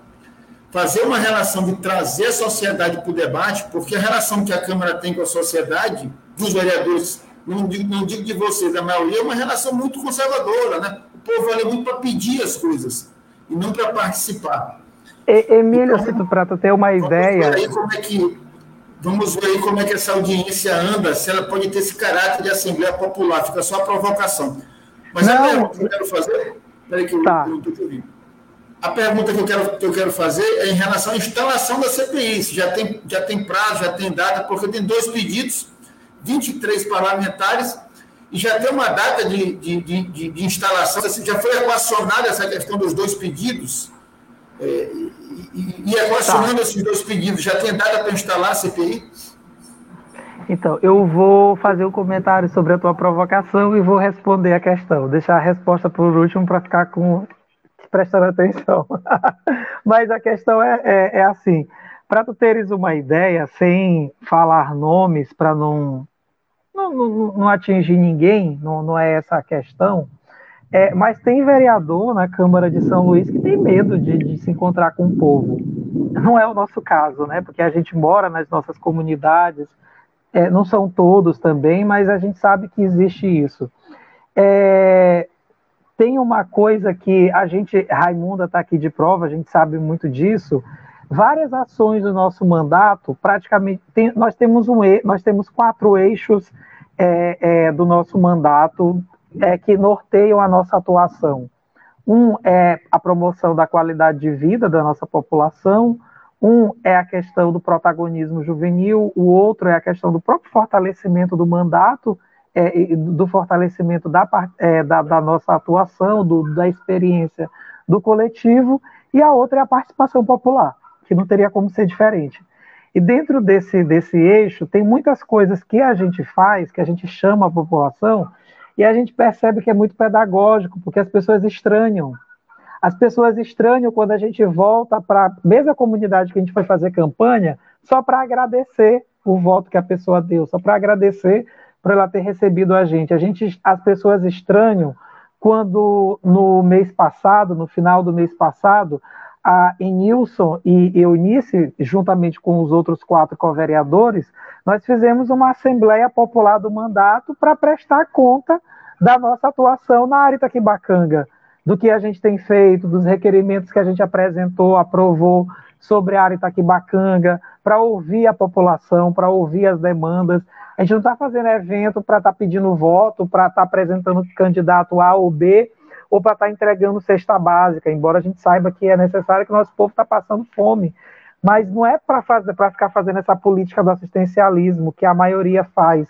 C: fazer uma relação de trazer a sociedade para o debate, porque a relação que a Câmara tem com a sociedade, dos vereadores, não digo, não digo de vocês, da maioria, é uma relação muito conservadora, né? O povo vale muito para pedir as coisas e não para participar.
E: Emílio então, para tu ter uma ideia.
C: Aí como é que Vamos ver aí como é que essa audiência anda, se ela pode ter esse caráter de Assembleia Popular, fica só a provocação. Mas Não. a pergunta que eu quero fazer. Peraí, que eu tá. A pergunta que eu, quero, que eu quero fazer é em relação à instalação da CPI. Se já tem, já tem prazo, já tem data, porque tem dois pedidos, 23 parlamentares, e já tem uma data de, de, de, de instalação, assim, já foi equacionada essa questão dos dois pedidos, é, e, e equacionando tá. esses dois pedidos, já tem data para instalar a CPI?
E: Então, eu vou fazer um comentário sobre a tua provocação e vou responder a questão. Deixar a resposta por último para ficar com prestando atenção. Mas a questão é, é, é assim: para tu teres uma ideia, sem falar nomes, para não, não, não, não, atingir ninguém, não, não é essa a questão. É, mas tem vereador na Câmara de São Luís que tem medo de, de se encontrar com o povo. Não é o nosso caso, né? Porque a gente mora nas nossas comunidades, é, não são todos também, mas a gente sabe que existe isso. É, tem uma coisa que a gente, Raimunda está aqui de prova, a gente sabe muito disso. Várias ações do nosso mandato, praticamente, tem, nós, temos um, nós temos quatro eixos é, é, do nosso mandato é, que norteiam a nossa atuação. Um é a promoção da qualidade de vida da nossa população, um é a questão do protagonismo juvenil, o outro é a questão do próprio fortalecimento do mandato, é, do fortalecimento da, é, da, da, nossa atuação, do, da experiência do coletivo, e a outra é a participação popular, que não teria como ser diferente. E dentro desse, desse eixo, tem muitas coisas que a gente faz, que a gente chama a população, e a gente percebe que é muito pedagógico, porque as pessoas estranham as pessoas estranham quando a gente volta para a mesma comunidade que a gente foi fazer campanha, só para agradecer o voto que a pessoa deu, só para agradecer por ela ter recebido a gente. A gente, as pessoas estranham quando no mês passado, no final do mês passado, a Enilson e Eunice, juntamente com os outros quatro co-vereadores, nós fizemos uma Assembleia Popular do Mandato para prestar conta da nossa atuação na área Itaquibacanga do que a gente tem feito, dos requerimentos que a gente apresentou, aprovou sobre a área Itaquibacanga, para ouvir a população, para ouvir as demandas. A gente não está fazendo evento para estar tá pedindo voto, para estar tá apresentando candidato A ou B, ou para estar tá entregando cesta básica, embora a gente saiba que é necessário que o nosso povo está passando fome. Mas não é para ficar fazendo essa política do assistencialismo que a maioria faz,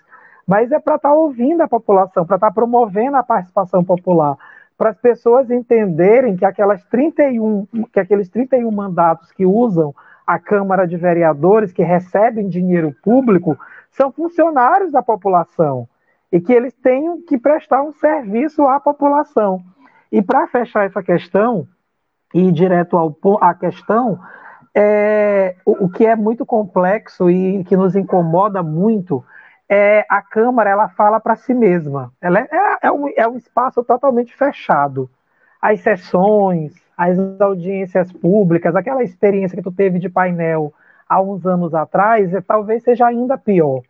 E: mas é para estar tá ouvindo a população, para estar tá promovendo a participação popular para as pessoas entenderem que aquelas 31, que aqueles 31 mandatos que usam a Câmara de Vereadores, que recebem dinheiro público, são funcionários da população e que eles tenham que prestar um serviço à população. E para fechar essa questão, e ir direto ao, à questão, é, o, o que é muito complexo e que nos incomoda muito é, a Câmara ela fala para si mesma. Ela é, é, um, é um espaço totalmente fechado. As sessões, as audiências públicas, aquela experiência que tu teve de painel há uns anos atrás, é, talvez seja ainda pior.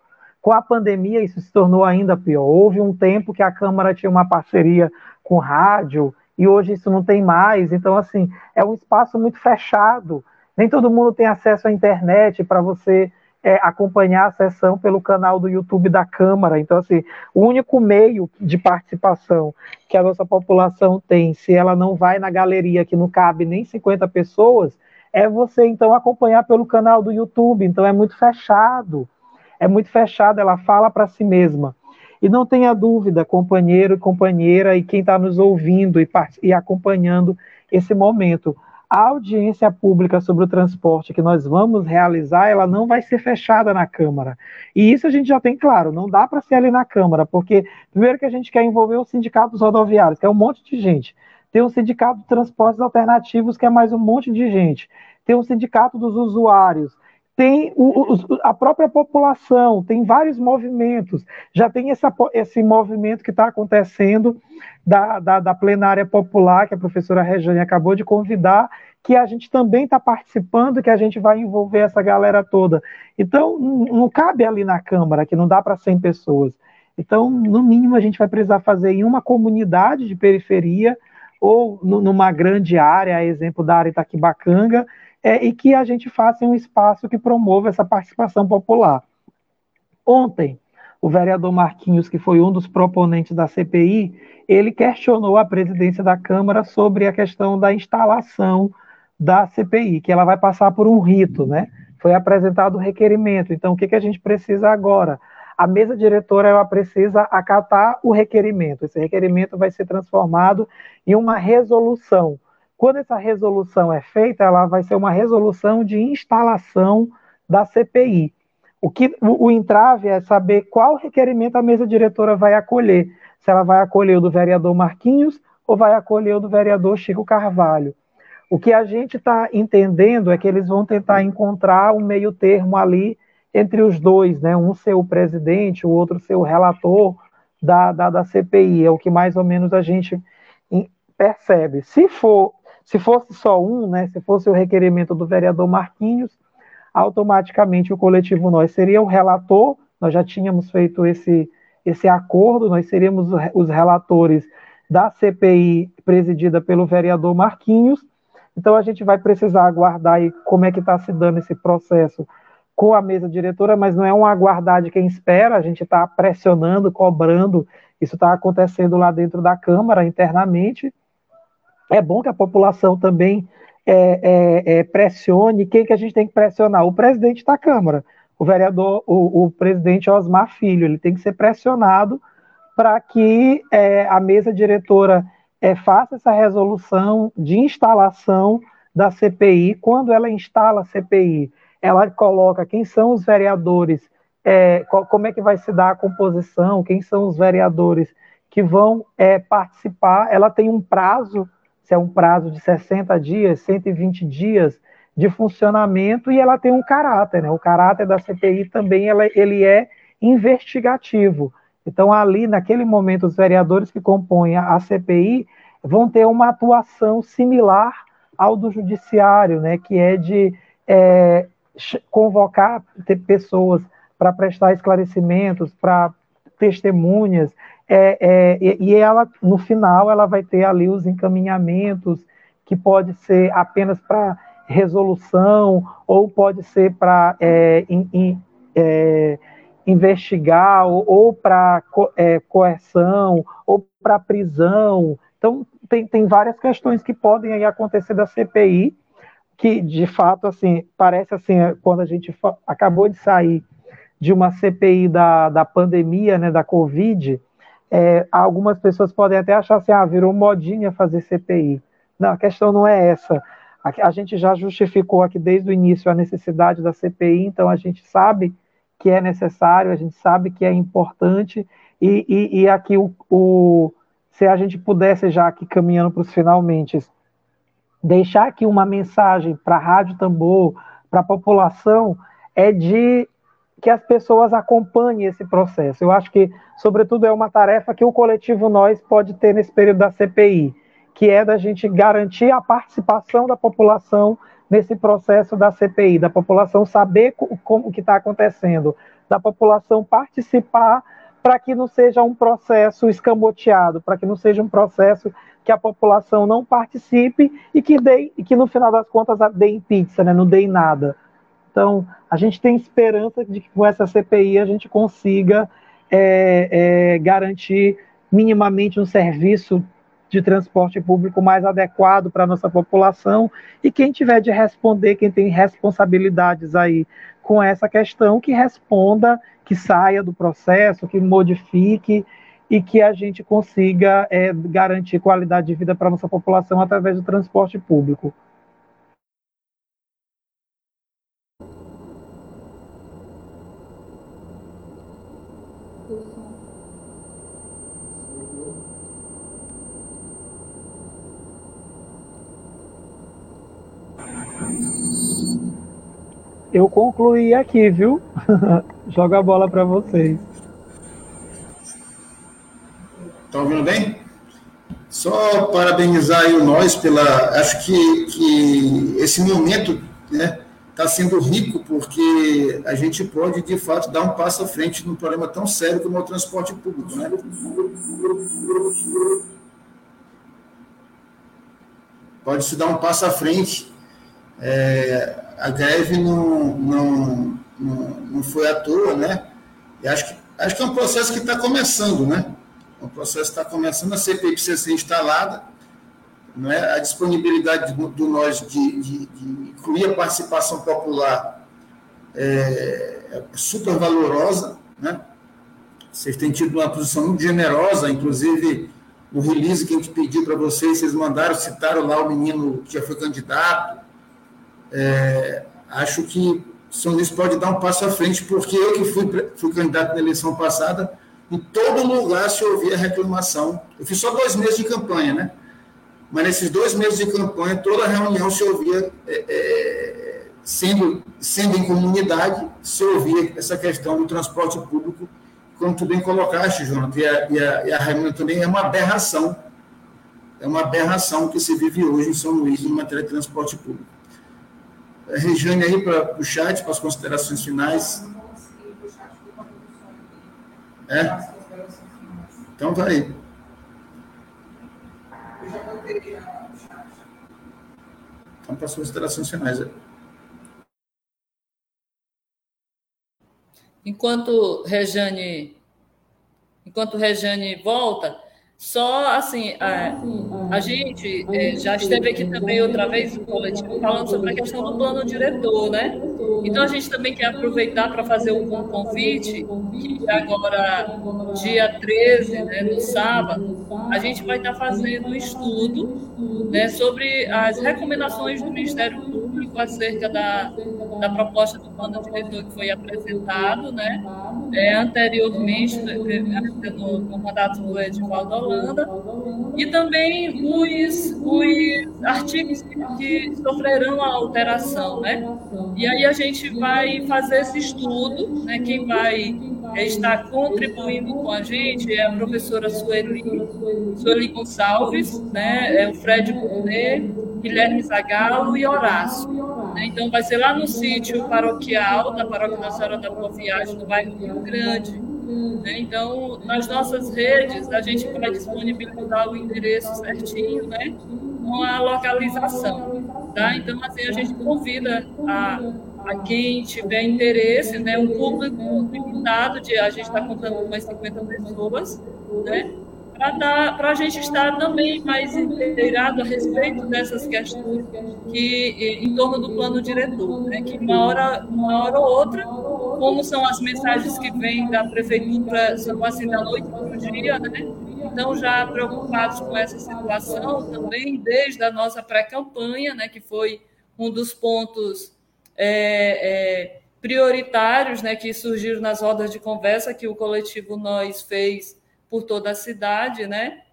E: Com a pandemia, isso se tornou ainda pior. Houve um tempo que a Câmara tinha uma parceria com rádio, e hoje isso não tem mais. Então, assim, é um espaço muito fechado. Nem todo mundo tem acesso à internet para você é, acompanhar a sessão pelo canal do YouTube da Câmara. Então, assim, o único meio de participação que a nossa população tem, se ela não vai na galeria que não cabe nem 50 pessoas, é você então acompanhar pelo canal do YouTube. Então, é muito fechado. É muito fechado, ela fala para si mesma. E não tenha dúvida, companheiro e companheira, e quem está nos ouvindo e, e acompanhando esse momento a audiência pública sobre o transporte que nós vamos realizar, ela não vai ser fechada na Câmara. E isso a gente já tem claro, não dá para ser ali na Câmara, porque primeiro que a gente quer envolver o sindicato dos rodoviários, que é um monte de gente. Tem o sindicato de transportes alternativos, que é mais um monte de gente. Tem o sindicato dos usuários, tem o, o, a própria população, tem vários movimentos. Já tem essa, esse movimento que está acontecendo da, da, da, plenária popular, que a professora Rejane acabou de convidar, que a gente também está participando, que a gente vai envolver essa galera toda. Então, não cabe ali na Câmara, que não dá para 100 pessoas. Então, no mínimo, a gente vai precisar fazer em uma comunidade de periferia ou numa grande área, exemplo da área Itaquibacanga, é, e que a gente faça um espaço que promova essa participação popular. Ontem, o vereador Marquinhos, que foi um dos proponentes da CPI, ele questionou a presidência da Câmara sobre a questão da instalação da CPI, que ela vai passar por um rito, né? Foi apresentado o requerimento. Então, o que, que a gente precisa agora? a mesa diretora ela precisa acatar o requerimento. Esse requerimento vai ser transformado em uma resolução. Quando essa resolução é feita, ela vai ser uma resolução de instalação da CPI. O que o, o entrave é saber qual requerimento a mesa diretora vai acolher. Se ela vai acolher o do vereador Marquinhos ou vai acolher o do vereador Chico Carvalho. O que a gente está entendendo é que eles vão tentar encontrar um meio termo ali entre os dois, né? Um ser o presidente, o outro ser o relator da, da, da CPI. É o que mais ou menos a gente percebe. Se for, se fosse só um, né? Se fosse o requerimento do vereador Marquinhos, automaticamente o coletivo nós seria o relator. Nós já tínhamos feito esse esse acordo. Nós seríamos os relatores da CPI presidida pelo vereador Marquinhos então a gente vai precisar aguardar aí como é que está se dando esse processo com a mesa diretora, mas não é um aguardar de quem espera, a gente está pressionando, cobrando, isso está acontecendo lá dentro da Câmara, internamente. É bom que a população também é, é, é, pressione. Quem que a gente tem que pressionar? O presidente da Câmara, o vereador, o, o presidente Osmar Filho, ele tem que ser pressionado para que é, a mesa diretora é, faça essa resolução de instalação da CPI. Quando ela instala a CPI, ela coloca quem são os vereadores, é, como é que vai se dar a composição, quem são os vereadores que vão é, participar. Ela tem um prazo, se é um prazo de 60 dias, 120 dias de funcionamento, e ela tem um caráter. Né? O caráter da CPI também ela, ele é investigativo. Então, ali, naquele momento, os vereadores que compõem a CPI vão ter uma atuação similar ao do judiciário, né, que é de é, convocar pessoas para prestar esclarecimentos, para testemunhas, é, é, e ela, no final, ela vai ter ali os encaminhamentos, que pode ser apenas para resolução, ou pode ser para é, é investigar ou, ou para co é, coerção ou para prisão. Então tem, tem várias questões que podem aí acontecer da CPI que de fato assim parece assim quando a gente acabou de sair de uma CPI da, da pandemia, né, da Covid, é, algumas pessoas podem até achar assim, ah, virou modinha fazer CPI. Não, a questão não é essa. A, a gente já justificou aqui desde o início a necessidade da CPI, então a gente sabe que é necessário, a gente sabe que é importante, e, e, e aqui o, o, se a gente pudesse já aqui caminhando para os finalmente, deixar aqui uma mensagem para a Rádio Tambor, para a população, é de que as pessoas acompanhem esse processo. Eu acho que, sobretudo, é uma tarefa que o coletivo Nós pode ter nesse período da CPI, que é da gente garantir a participação da população nesse processo da CPI, da população saber como que está acontecendo, da população participar para que não seja um processo escamoteado, para que não seja um processo que a população não participe e que, dê, e que no final das contas dê em pizza, né, não dê em nada. Então, a gente tem esperança de que com essa CPI a gente consiga é, é, garantir minimamente um serviço de transporte público mais adequado para a nossa população e quem tiver de responder, quem tem responsabilidades aí com essa questão, que responda, que saia do processo, que modifique e que a gente consiga é, garantir qualidade de vida para a nossa população através do transporte público. Eu concluí aqui, viu? Joga a bola para vocês.
C: Estão ouvindo bem? Só parabenizar o nós pela. Acho que, que esse momento né, está sendo rico, porque a gente pode, de fato, dar um passo à frente num problema tão sério como é o transporte público. Né? Pode se dar um passo à frente. É, a greve não, não, não, não foi à toa, né? E acho que, acho que é um processo que está começando, né? O processo está começando, a CPI precisa ser instalada, não é? a disponibilidade do, do nós de, de, de, incluir a participação popular é, é super valorosa, né? Vocês têm tido uma posição muito generosa, inclusive o release que a gente pediu para vocês, vocês mandaram, citaram lá o menino que já foi candidato. É, acho que São Luís pode dar um passo à frente, porque eu que fui, fui candidato na eleição passada, em todo lugar se ouvia reclamação. Eu fiz só dois meses de campanha, né? Mas nesses dois meses de campanha, toda reunião se ouvia, é, é, sendo, sendo em comunidade, se ouvia essa questão do transporte público como tu bem colocaste, Jonathan, e a, e também, é uma aberração. É uma aberração que se vive hoje em São Luís em matéria de transporte público. Regiane aí para o chat, para as considerações finais. É? Então vai. Então, para as considerações finais.
D: Enquanto Rejane, enquanto Rejane volta, só assim, a, a gente é, já esteve aqui também outra vez no coletivo falando sobre a questão do plano diretor, né? Então a gente também quer aproveitar para fazer um convite, que agora, dia 13, né, no sábado, a gente vai estar fazendo um estudo né, sobre as recomendações do Ministério Público acerca da, da proposta do plano diretor que foi apresentado, né? É, anteriormente, no, no mandato do Edivaldo Holanda, e também os, os artigos que, que sofrerão a alteração, né? E aí a gente vai fazer esse estudo, né? Quem vai estar contribuindo com a gente é a professora Sueli, Sueli Gonçalves, né? É o Fred Burnet, Guilherme Zagalo e Horácio. Né? Então vai ser lá no sítio paroquial da Paróquia Nossa Senhora da Boa Viagem, no bairro Rio Grande. Né? Então, nas nossas redes, a gente vai disponibilizar o endereço certinho, né? com a localização. Tá? Então, assim, a gente convida a, a quem tiver interesse, né? um público limitado, de, a gente está contando com umas 50 pessoas, né? Para a gente estar também mais inteirado a respeito dessas questões que em torno do plano diretor, né? que uma hora, uma hora ou outra, como são as mensagens que vêm da prefeitura, são assim da noite para o dia, né? Então, já preocupados com essa situação também, desde a nossa pré-campanha, né, que foi um dos pontos é, é, prioritários né, que surgiram nas rodas de conversa que o coletivo Nós fez por toda a cidade, né?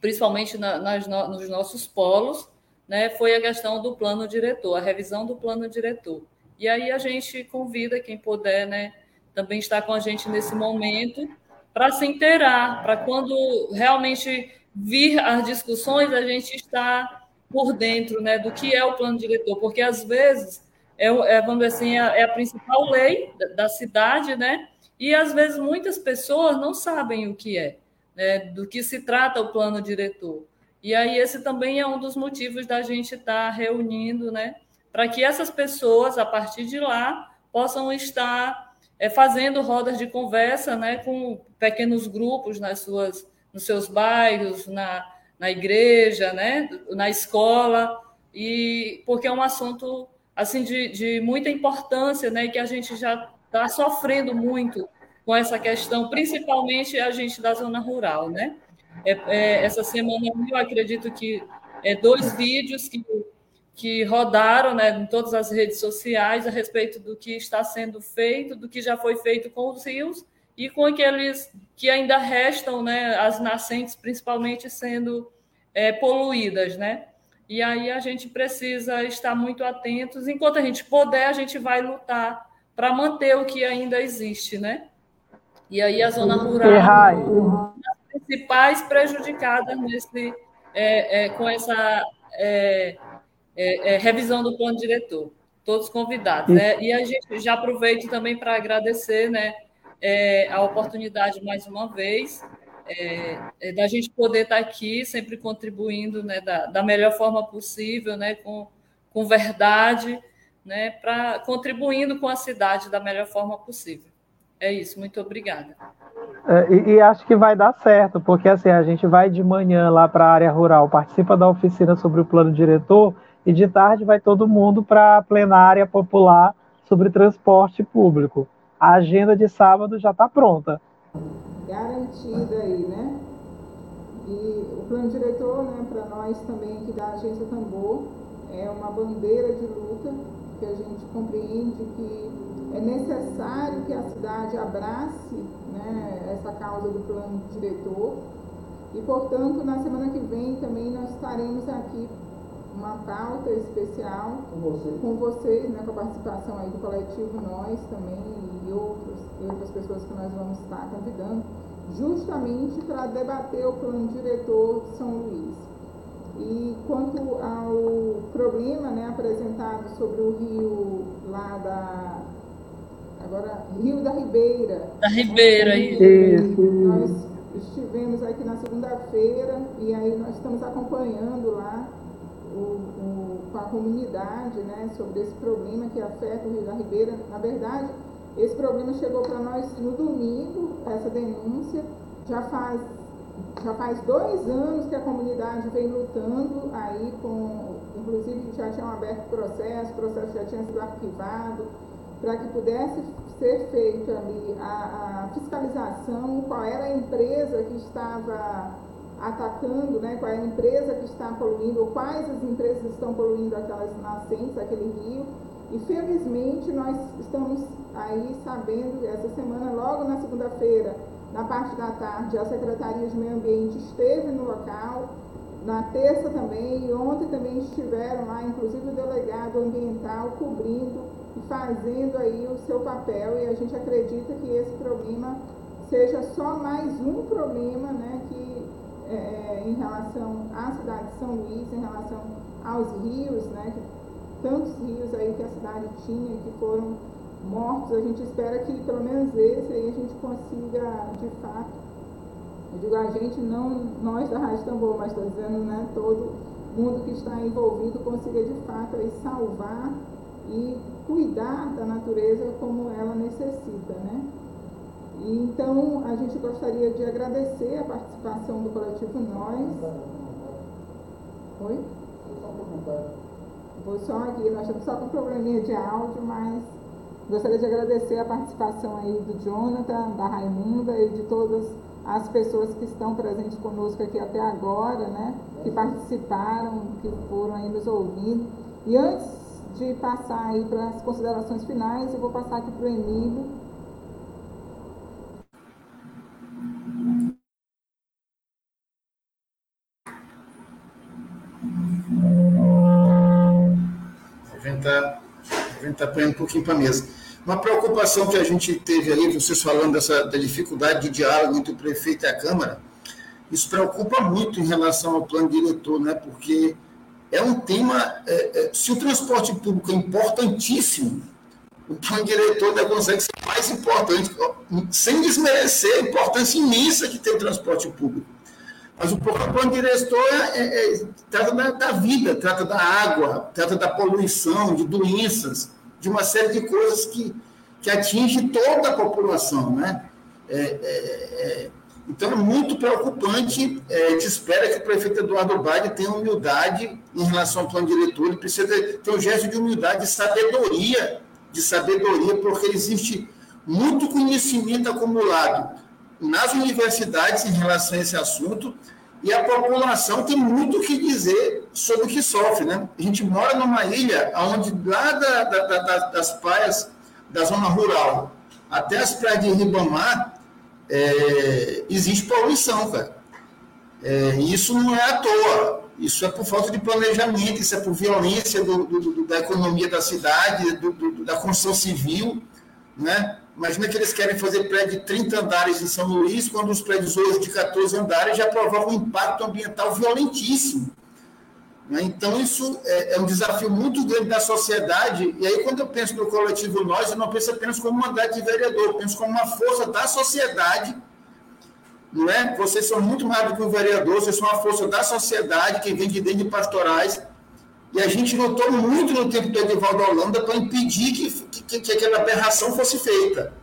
D: principalmente na, nas, nos nossos polos, né? foi a questão do plano diretor, a revisão do plano diretor. E aí a gente convida quem puder né, também estar com a gente nesse momento para se inteirar, para quando realmente vir as discussões, a gente estar por dentro né, do que é o plano diretor, porque às vezes é, é vamos dizer assim, é, é a principal lei da, da cidade, né? E às vezes muitas pessoas não sabem o que é, né, do que se trata o plano diretor. E aí esse também é um dos motivos da gente estar tá reunindo, né, para que essas pessoas, a partir de lá, possam estar é, fazendo rodas de conversa, né, com pequenos grupos nas suas, nos seus bairros, na, na igreja, né, na escola, e porque é um assunto assim de, de muita importância, né, que a gente já está sofrendo muito com essa questão, principalmente a gente da zona rural, né? É, é, essa semana eu acredito que é, dois vídeos que, que rodaram né, em todas as redes sociais a respeito do que está sendo feito, do que já foi feito com os rios e com aqueles que ainda restam, né, as nascentes principalmente sendo é, poluídas, né? E aí a gente precisa estar muito atentos. Enquanto a gente puder, a gente vai lutar para manter o que ainda existe, né? E aí a zona rural as principais prejudicadas nesse, é, é, com essa é, é, é, revisão do plano diretor. Todos convidados, né? E a gente já aproveito também para agradecer, né, é, a oportunidade mais uma vez da gente poder estar aqui, sempre contribuindo, né, da, da melhor forma possível, né, com, com verdade né, para contribuindo com a cidade da melhor forma possível. É isso, muito obrigada.
E: É, e, e, acho que vai dar certo, porque assim, a gente vai de manhã lá para a área rural, participa da oficina sobre o plano diretor, e de tarde vai todo mundo para a plenária popular sobre transporte público. A agenda de sábado já está pronta.
B: garantida aí, né? E o plano diretor, né, para nós também aqui da Agência Tambor, é uma bandeira de luta que a gente compreende que é necessário que a cidade abrace né, essa causa do plano diretor. E, portanto, na semana que vem também nós estaremos aqui uma pauta especial
E: com vocês,
B: com, vocês, né, com a participação aí do coletivo Nós também e outros, outras pessoas que nós vamos estar convidando, justamente para debater o plano diretor de São Luís. E quanto ao problema né, apresentado sobre o rio lá da. Agora, Rio da Ribeira.
D: Da Ribeira,
B: isso. Nós estivemos aqui na segunda-feira e aí nós estamos acompanhando lá o, o, com a comunidade né, sobre esse problema que afeta o Rio da Ribeira. Na verdade, esse problema chegou para nós no domingo, essa denúncia. Já faz, já faz dois anos que a comunidade vem lutando aí com, inclusive já tinham aberto processo, o processo já tinha sido arquivado, para que pudesse ser feita ali a, a fiscalização, qual era a empresa que estava atacando, né, qual é a empresa que está poluindo, ou quais as empresas estão poluindo aquelas nascentes, aquele rio. E felizmente nós estamos aí sabendo, essa semana, logo na segunda-feira, na parte da tarde, a Secretaria de Meio Ambiente esteve no local, na terça também, e ontem também estiveram lá, inclusive o delegado ambiental cobrindo e fazendo aí o seu papel, e a gente acredita que esse problema seja só mais um problema né, que é, em relação à cidade de São Luís, em relação aos rios, né, tantos rios aí que a cidade tinha que foram mortos, a gente espera que pelo menos esse aí a gente consiga de fato, eu digo a gente, não nós da Rádio Tambor, mas estou dizendo né, todo mundo que está envolvido consiga de fato aí salvar e cuidar da natureza como ela necessita, né? E, então, a gente gostaria de agradecer a participação do coletivo Nós. Oi? Vou só aqui, nós estamos só com um probleminha de áudio, mas gostaria de agradecer a participação aí do Jonathan, da Raimunda e de todas as pessoas que estão presentes conosco aqui até agora, né? Que participaram, que foram aí nos ouvindo. E antes de passar aí para as considerações finais, eu vou passar aqui para o Emílio
C: a gente tá põe um pouquinho para a mesa. Uma preocupação que a gente teve aí, vocês falando dessa, da dificuldade de diálogo entre o prefeito e a Câmara, isso preocupa muito em relação ao plano diretor, né? porque é um tema. É, é, se o transporte público é importantíssimo, o plano diretor ainda consegue ser mais importante, sem desmerecer a importância imensa que tem o transporte público. Mas o plano diretor é, é, trata da, da, vida, trata da água, trata da poluição, de doenças, de uma série de coisas que, que atinge toda a população. Né? É, é, é então, é muito preocupante. a gente espera que o prefeito Eduardo Bade tenha humildade em relação ao plano diretor. Ele precisa ter um gesto de humildade, de sabedoria, de sabedoria, porque existe muito conhecimento acumulado nas universidades em relação a esse assunto e a população tem muito o que dizer sobre o que sofre. Né? A gente mora numa ilha onde, lá da, da, da, das praias da zona rural até as praias de Ribamar, é, existe poluição, cara. É, isso não é à toa, isso é por falta de planejamento, isso é por violência do, do, do, da economia da cidade, da construção civil, né? Imagina que eles querem fazer prédio de 30 andares em São Luís, quando os prédios hoje de 14 andares já provocam um impacto ambiental violentíssimo. Né? Então, isso é, é, um desafio muito grande da sociedade. E aí, quando eu penso no coletivo Nós, eu não penso apenas como mandato de vereador, eu penso como uma força da sociedade. Não é? Vocês são muito mais do que um vereador, vocês são uma força da sociedade que vem de dentro de pastorais e a gente lutou muito no tempo do Edivaldo Holanda para impedir que, que, que, aquela aberração fosse feita.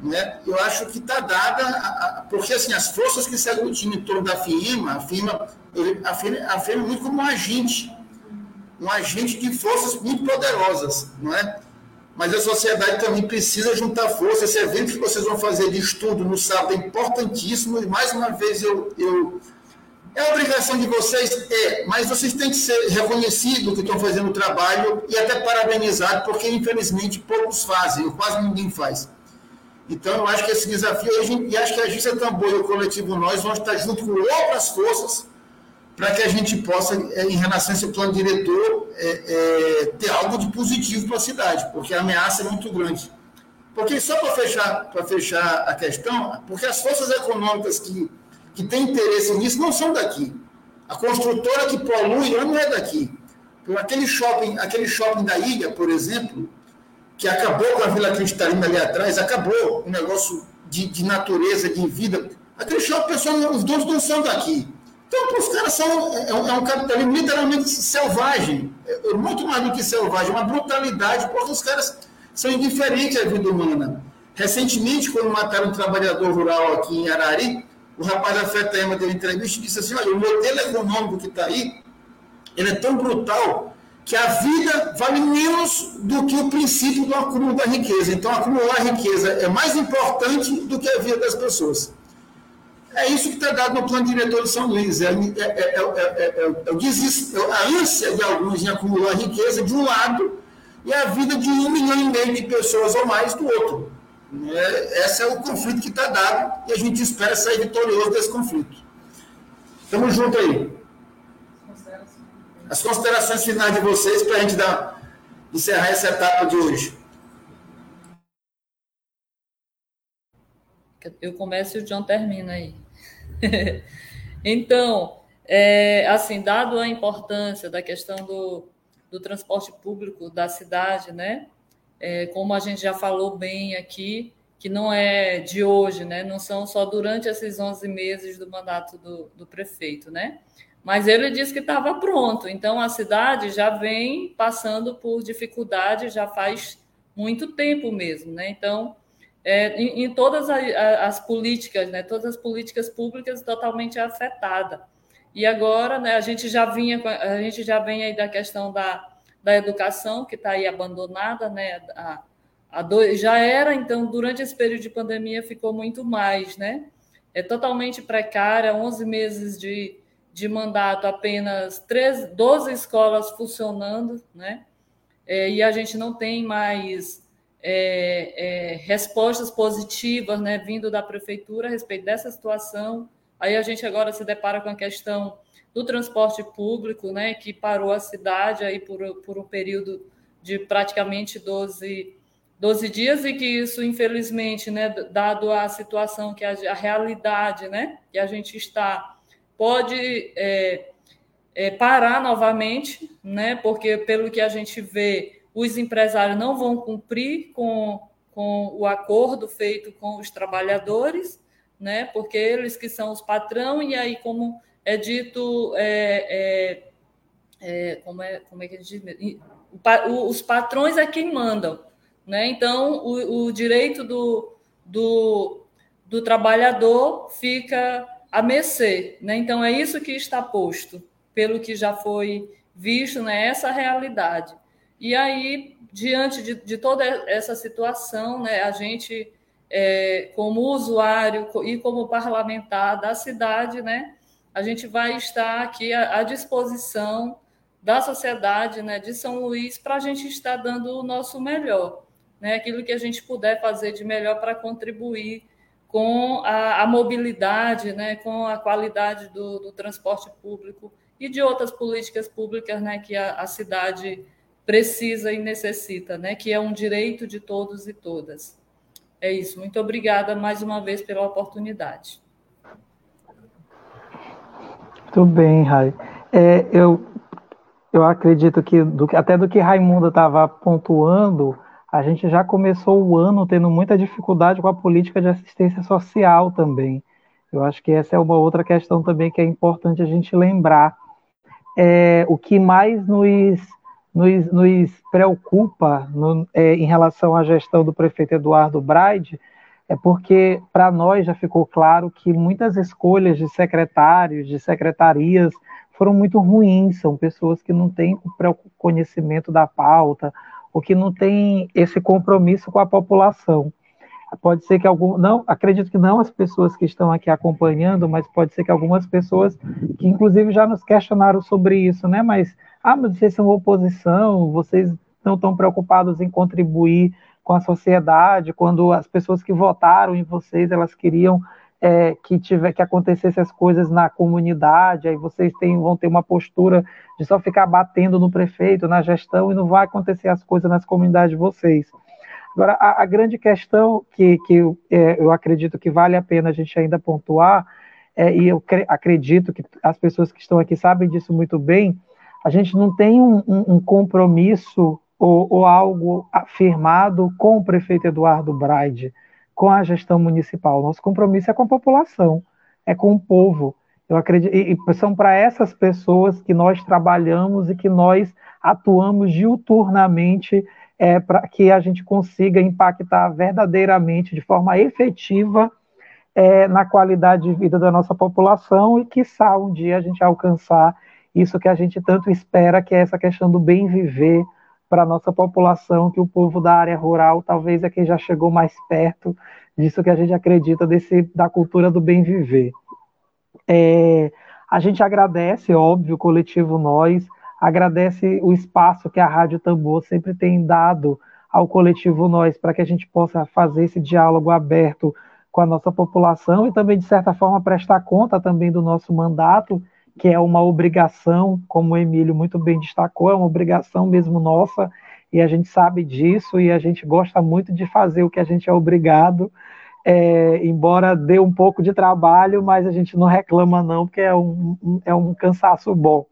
C: Né? Eu acho que está dada, a, a, porque assim, as forças que se aglutinam em torno da FIMA, a FIMA, a FIMA, a FIMA é muito como um agente, um agente de forças muito poderosas, não é? mas a sociedade também precisa juntar força. Esse evento que vocês vão fazer de estudo no sábado é importantíssimo, e mais uma vez eu, eu é obrigação de vocês? É, mas vocês têm que ser reconhecidos que estão fazendo o trabalho e até parabenizados, porque infelizmente poucos fazem, ou quase ninguém faz. Então, eu acho que esse desafio, e acho que a Agência Tambor e o coletivo Nós vão estar junto com outras forças para que a gente possa, é, em relação a esse plano diretor, é, é, ter algo de positivo para a cidade, porque a ameaça é muito grande. Porque só para fechar, fechar a questão, porque as forças econômicas que que tem interesse nisso não são daqui. A construtora que polui não é daqui. Então, aquele shopping, aquele shopping da ilha, por exemplo, que acabou com a Vila Cristalina ali atrás, acabou o negócio de, de natureza, de vida. Aquele shopping, pessoal, os donos não são daqui. Então, os caras são. É, um, é um capitalismo literalmente selvagem. É, é muito mais do que selvagem, uma brutalidade, porque os caras são indiferentes à vida humana. Recentemente, quando mataram um trabalhador rural aqui em Arari, o rapaz da FETEMA deu entrevista e disse assim, olha, o modelo econômico que está aí, ele é tão brutal que a vida vale menos do que o princípio do acúmulo da riqueza. Então, acumular riqueza é mais importante do que a vida das pessoas. É isso que está dado no plano diretor de São Luís. É, é, é, é a ânsia de alguns em acumular riqueza de um lado e a vida de um milhão e meio de pessoas ou mais do outro. É, esse é o conflito que está dado e a gente espera sair vitorioso desse conflito. Estamos juntos aí. As considerações finais de vocês para a gente dar, encerrar essa etapa de hoje.
D: Eu começo e o John termina aí. então, é, assim, dado a importância da questão do, do transporte público da cidade, né? É, como a gente já falou bem aqui, que não é de hoje, né? não são só durante esses 11 meses do mandato do, do prefeito, né? Mas ele disse que estava pronto, então a cidade já vem passando por dificuldade já faz muito tempo mesmo, né? Então, é, em, em, todas as, as, políticas, né? Todas as políticas públicas totalmente afetada. E agora, né? A gente já vinha, a gente já vem aí da questão da da educação, que está aí abandonada, né? A, a dois, já era, então, durante esse período de pandemia ficou muito mais, né? É totalmente precária, 11 meses de, de mandato, apenas 13, 12 escolas funcionando, né? É, e a gente não tem mais é, é, respostas positivas, né, vindo da prefeitura a respeito dessa situação. Aí a gente agora se depara com a questão do transporte público, né, que parou a cidade aí por, por um período de praticamente 12, 12 dias e que isso, infelizmente, né, dado a situação que a, a realidade, né, que a gente está, pode é, é, parar novamente, né, porque pelo que a gente vê, os empresários não vão cumprir com, com o acordo feito com os trabalhadores, né, porque eles que são os patrão e aí como é dito é, é, é, como é como é que a gente os patrões é quem mandam, né? Então o, o direito do, do, do trabalhador fica a mercê, né? Então é isso que está posto, pelo que já foi visto, né? Essa realidade. E aí diante de, de toda essa situação, né? A gente é, como usuário e como parlamentar da cidade, né? A gente vai estar aqui à, disposição da sociedade né, de São Luís para a gente estar dando o nosso melhor, né, aquilo que a gente puder fazer de melhor para contribuir com a, a, mobilidade, né, com a qualidade do, do, transporte público e de outras políticas públicas né, que a, a cidade precisa e necessita, né, que é um direito de todos e todas. É isso. Muito obrigada mais uma vez pela oportunidade.
E: Muito bem, Rai. É, eu, eu acredito que, do, até do que Raimundo estava pontuando, a gente já começou o ano tendo muita dificuldade com a política de assistência social também. Eu acho que essa é uma outra questão também que é importante a gente lembrar. É, o que mais nos, nos, nos preocupa no, é, em relação à gestão do prefeito Eduardo Braide é porque para nós já ficou claro que muitas escolhas de secretários, de secretarias, foram muito ruins, são pessoas que não têm conhecimento da pauta, ou que não tem esse compromisso com a população. Pode ser que algum, não, acredito que não as pessoas que estão aqui acompanhando, mas pode ser que algumas pessoas que inclusive já nos questionaram sobre isso, né? Mas ah, mas vocês são oposição, vocês não estão preocupados em contribuir com a sociedade, quando as pessoas que votaram em vocês, elas queriam é, que tiver que acontecesse as coisas na comunidade, aí vocês têm, vão ter uma postura de só ficar batendo no prefeito, na gestão, e não vai acontecer as coisas nas comunidades de vocês. Agora, a, a grande questão que, que é, eu acredito que vale a pena a gente ainda pontuar, é, e eu acredito que as pessoas que estão aqui sabem disso muito bem, a gente não tem um, um, um compromisso ou, ou, algo afirmado com o prefeito Eduardo Braide, com a gestão municipal. Nosso compromisso é com a população, é com o povo. Eu acredito, e, são para essas pessoas que nós trabalhamos e que nós atuamos diuturnamente é, para que a gente consiga impactar verdadeiramente, de forma efetiva, é, na qualidade de vida da nossa população e, quiçá, um dia a gente alcançar isso que a gente tanto espera, que é essa questão do bem viver para a nossa população, que o povo da área rural talvez é quem já chegou mais perto disso que a gente acredita, desse, da cultura do bem viver. É, a gente agradece, óbvio, o coletivo Nós, agradece o espaço que a Rádio Tambor sempre tem dado ao coletivo Nós, para que a gente possa fazer esse diálogo aberto com a nossa população e também, de certa forma, prestar conta também do nosso mandato, que é uma obrigação, como o Emílio muito bem destacou, é uma obrigação mesmo nossa, e a gente sabe disso, e a gente gosta muito de fazer o que a gente é obrigado, é, embora dê um pouco de trabalho, mas a gente não reclama não, porque é um, é um cansaço bom.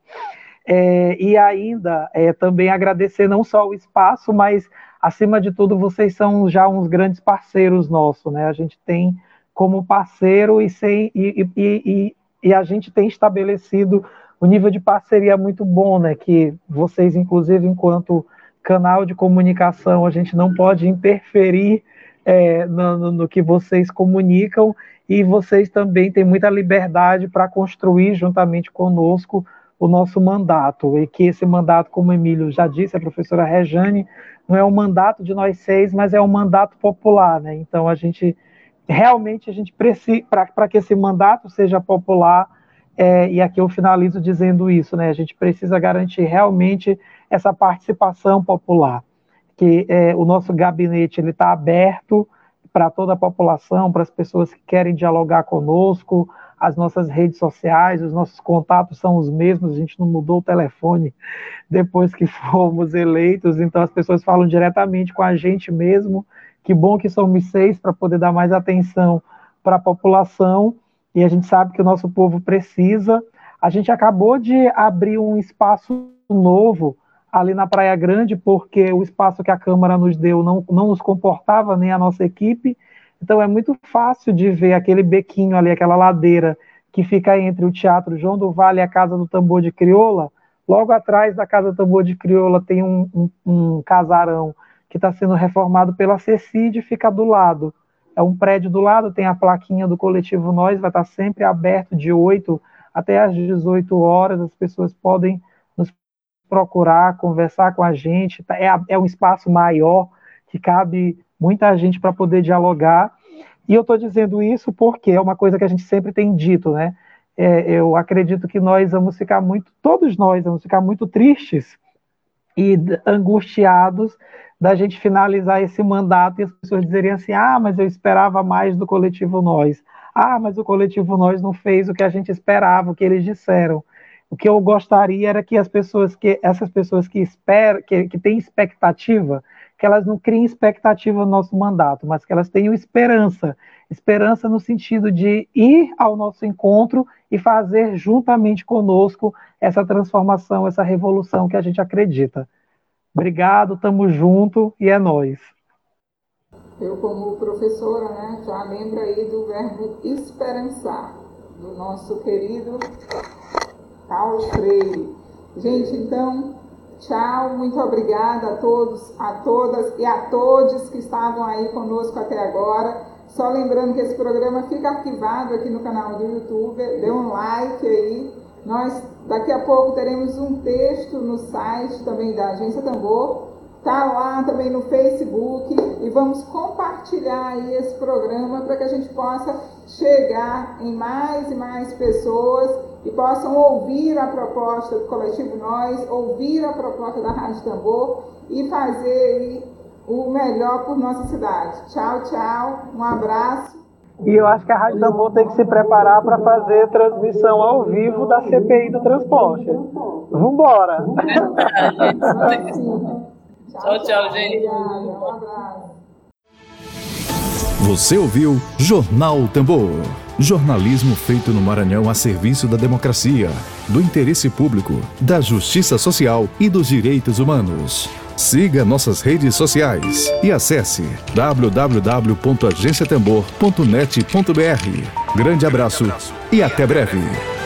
E: É, e ainda é, também agradecer não só o espaço, mas acima de tudo vocês são já uns grandes parceiros nossos, né? A gente tem como parceiro e, sem, e, e, e, e a gente tem estabelecido um nível de parceria muito bom, né? Que vocês, inclusive, enquanto canal de comunicação, a gente não pode interferir é, no, no, que vocês comunicam e vocês também têm muita liberdade para construir juntamente conosco o nosso mandato, e que esse mandato, como o Emílio já disse, a professora Rejane, não é um mandato de nós seis, mas é um mandato popular, né? Então a gente realmente a gente precisa para que esse mandato seja popular, é, e aqui eu finalizo dizendo isso, né? A gente precisa garantir realmente essa participação popular, que é, o nosso gabinete ele está aberto para toda a população, para as pessoas que querem dialogar conosco, as nossas redes sociais, os nossos contatos são os mesmos, a gente não mudou o telefone depois que fomos eleitos, então as pessoas falam diretamente com a gente mesmo. Que bom que somos seis para poder dar mais atenção para a população, e a gente sabe que o nosso povo precisa. A gente acabou de abrir um espaço novo ali na Praia Grande, porque o espaço que a Câmara nos deu não, não nos comportava nem a nossa equipe, então é muito fácil de ver aquele bequinho ali, aquela ladeira que fica entre o Teatro João do Vale e a Casa do Tambor de Crioula. Logo atrás da Casa do Tambor de Crioula tem um, um, um casarão que está sendo reformado pela CECID fica do lado. É um prédio do lado, tem a plaquinha do coletivo Nós, vai estar tá sempre aberto de 8 até às 18 horas. As pessoas podem nos procurar, conversar com a gente. É, é um espaço maior que cabe muita gente para poder dialogar. E eu estou dizendo isso porque é uma coisa que a gente sempre tem dito, né? É, eu acredito que nós vamos ficar muito, todos nós vamos ficar muito tristes e angustiados da gente finalizar esse mandato e as pessoas dizerem assim: ah, mas eu esperava mais do coletivo Nós. Ah, mas o coletivo Nós não fez o que a gente esperava, o que eles disseram. O que eu gostaria era que as pessoas que essas pessoas que esperam, que, que têm expectativa, que elas não criem expectativa no nosso mandato, mas que elas tenham esperança. Esperança no sentido de ir ao nosso encontro e fazer juntamente conosco essa transformação, essa revolução que a gente acredita. Obrigado, estamos junto e é nós.
B: Eu, como professora, né, já lembro aí do verbo esperançar, do nosso querido Carlos Freire. Gente, então, Tchau, muito obrigada a todos, a todas e a todos que estavam aí conosco até agora. Só lembrando que esse programa fica arquivado aqui no canal do YouTube, dê um like aí. Nós daqui a pouco teremos um texto no site também da Agência Tambor, Está lá também no Facebook e vamos compartilhar aí esse programa para que a gente possa chegar em mais e mais pessoas e possam ouvir a proposta do Coletivo Nós, ouvir a proposta da Rádio Tambor e fazer o melhor por nossa cidade. Tchau, tchau, um abraço.
E: E eu acho que a Rádio Tambor tem que se preparar para fazer transmissão ao vivo da CPI do transporte. Vambora!
D: Tchau, tchau, gente.
A: Você ouviu Jornal Tambor. Jornalismo feito no Maranhão a serviço da democracia, do interesse público, da justiça social e dos direitos humanos. Siga nossas redes sociais e acesse www.agenciatambor.net.br. Grande abraço e até breve.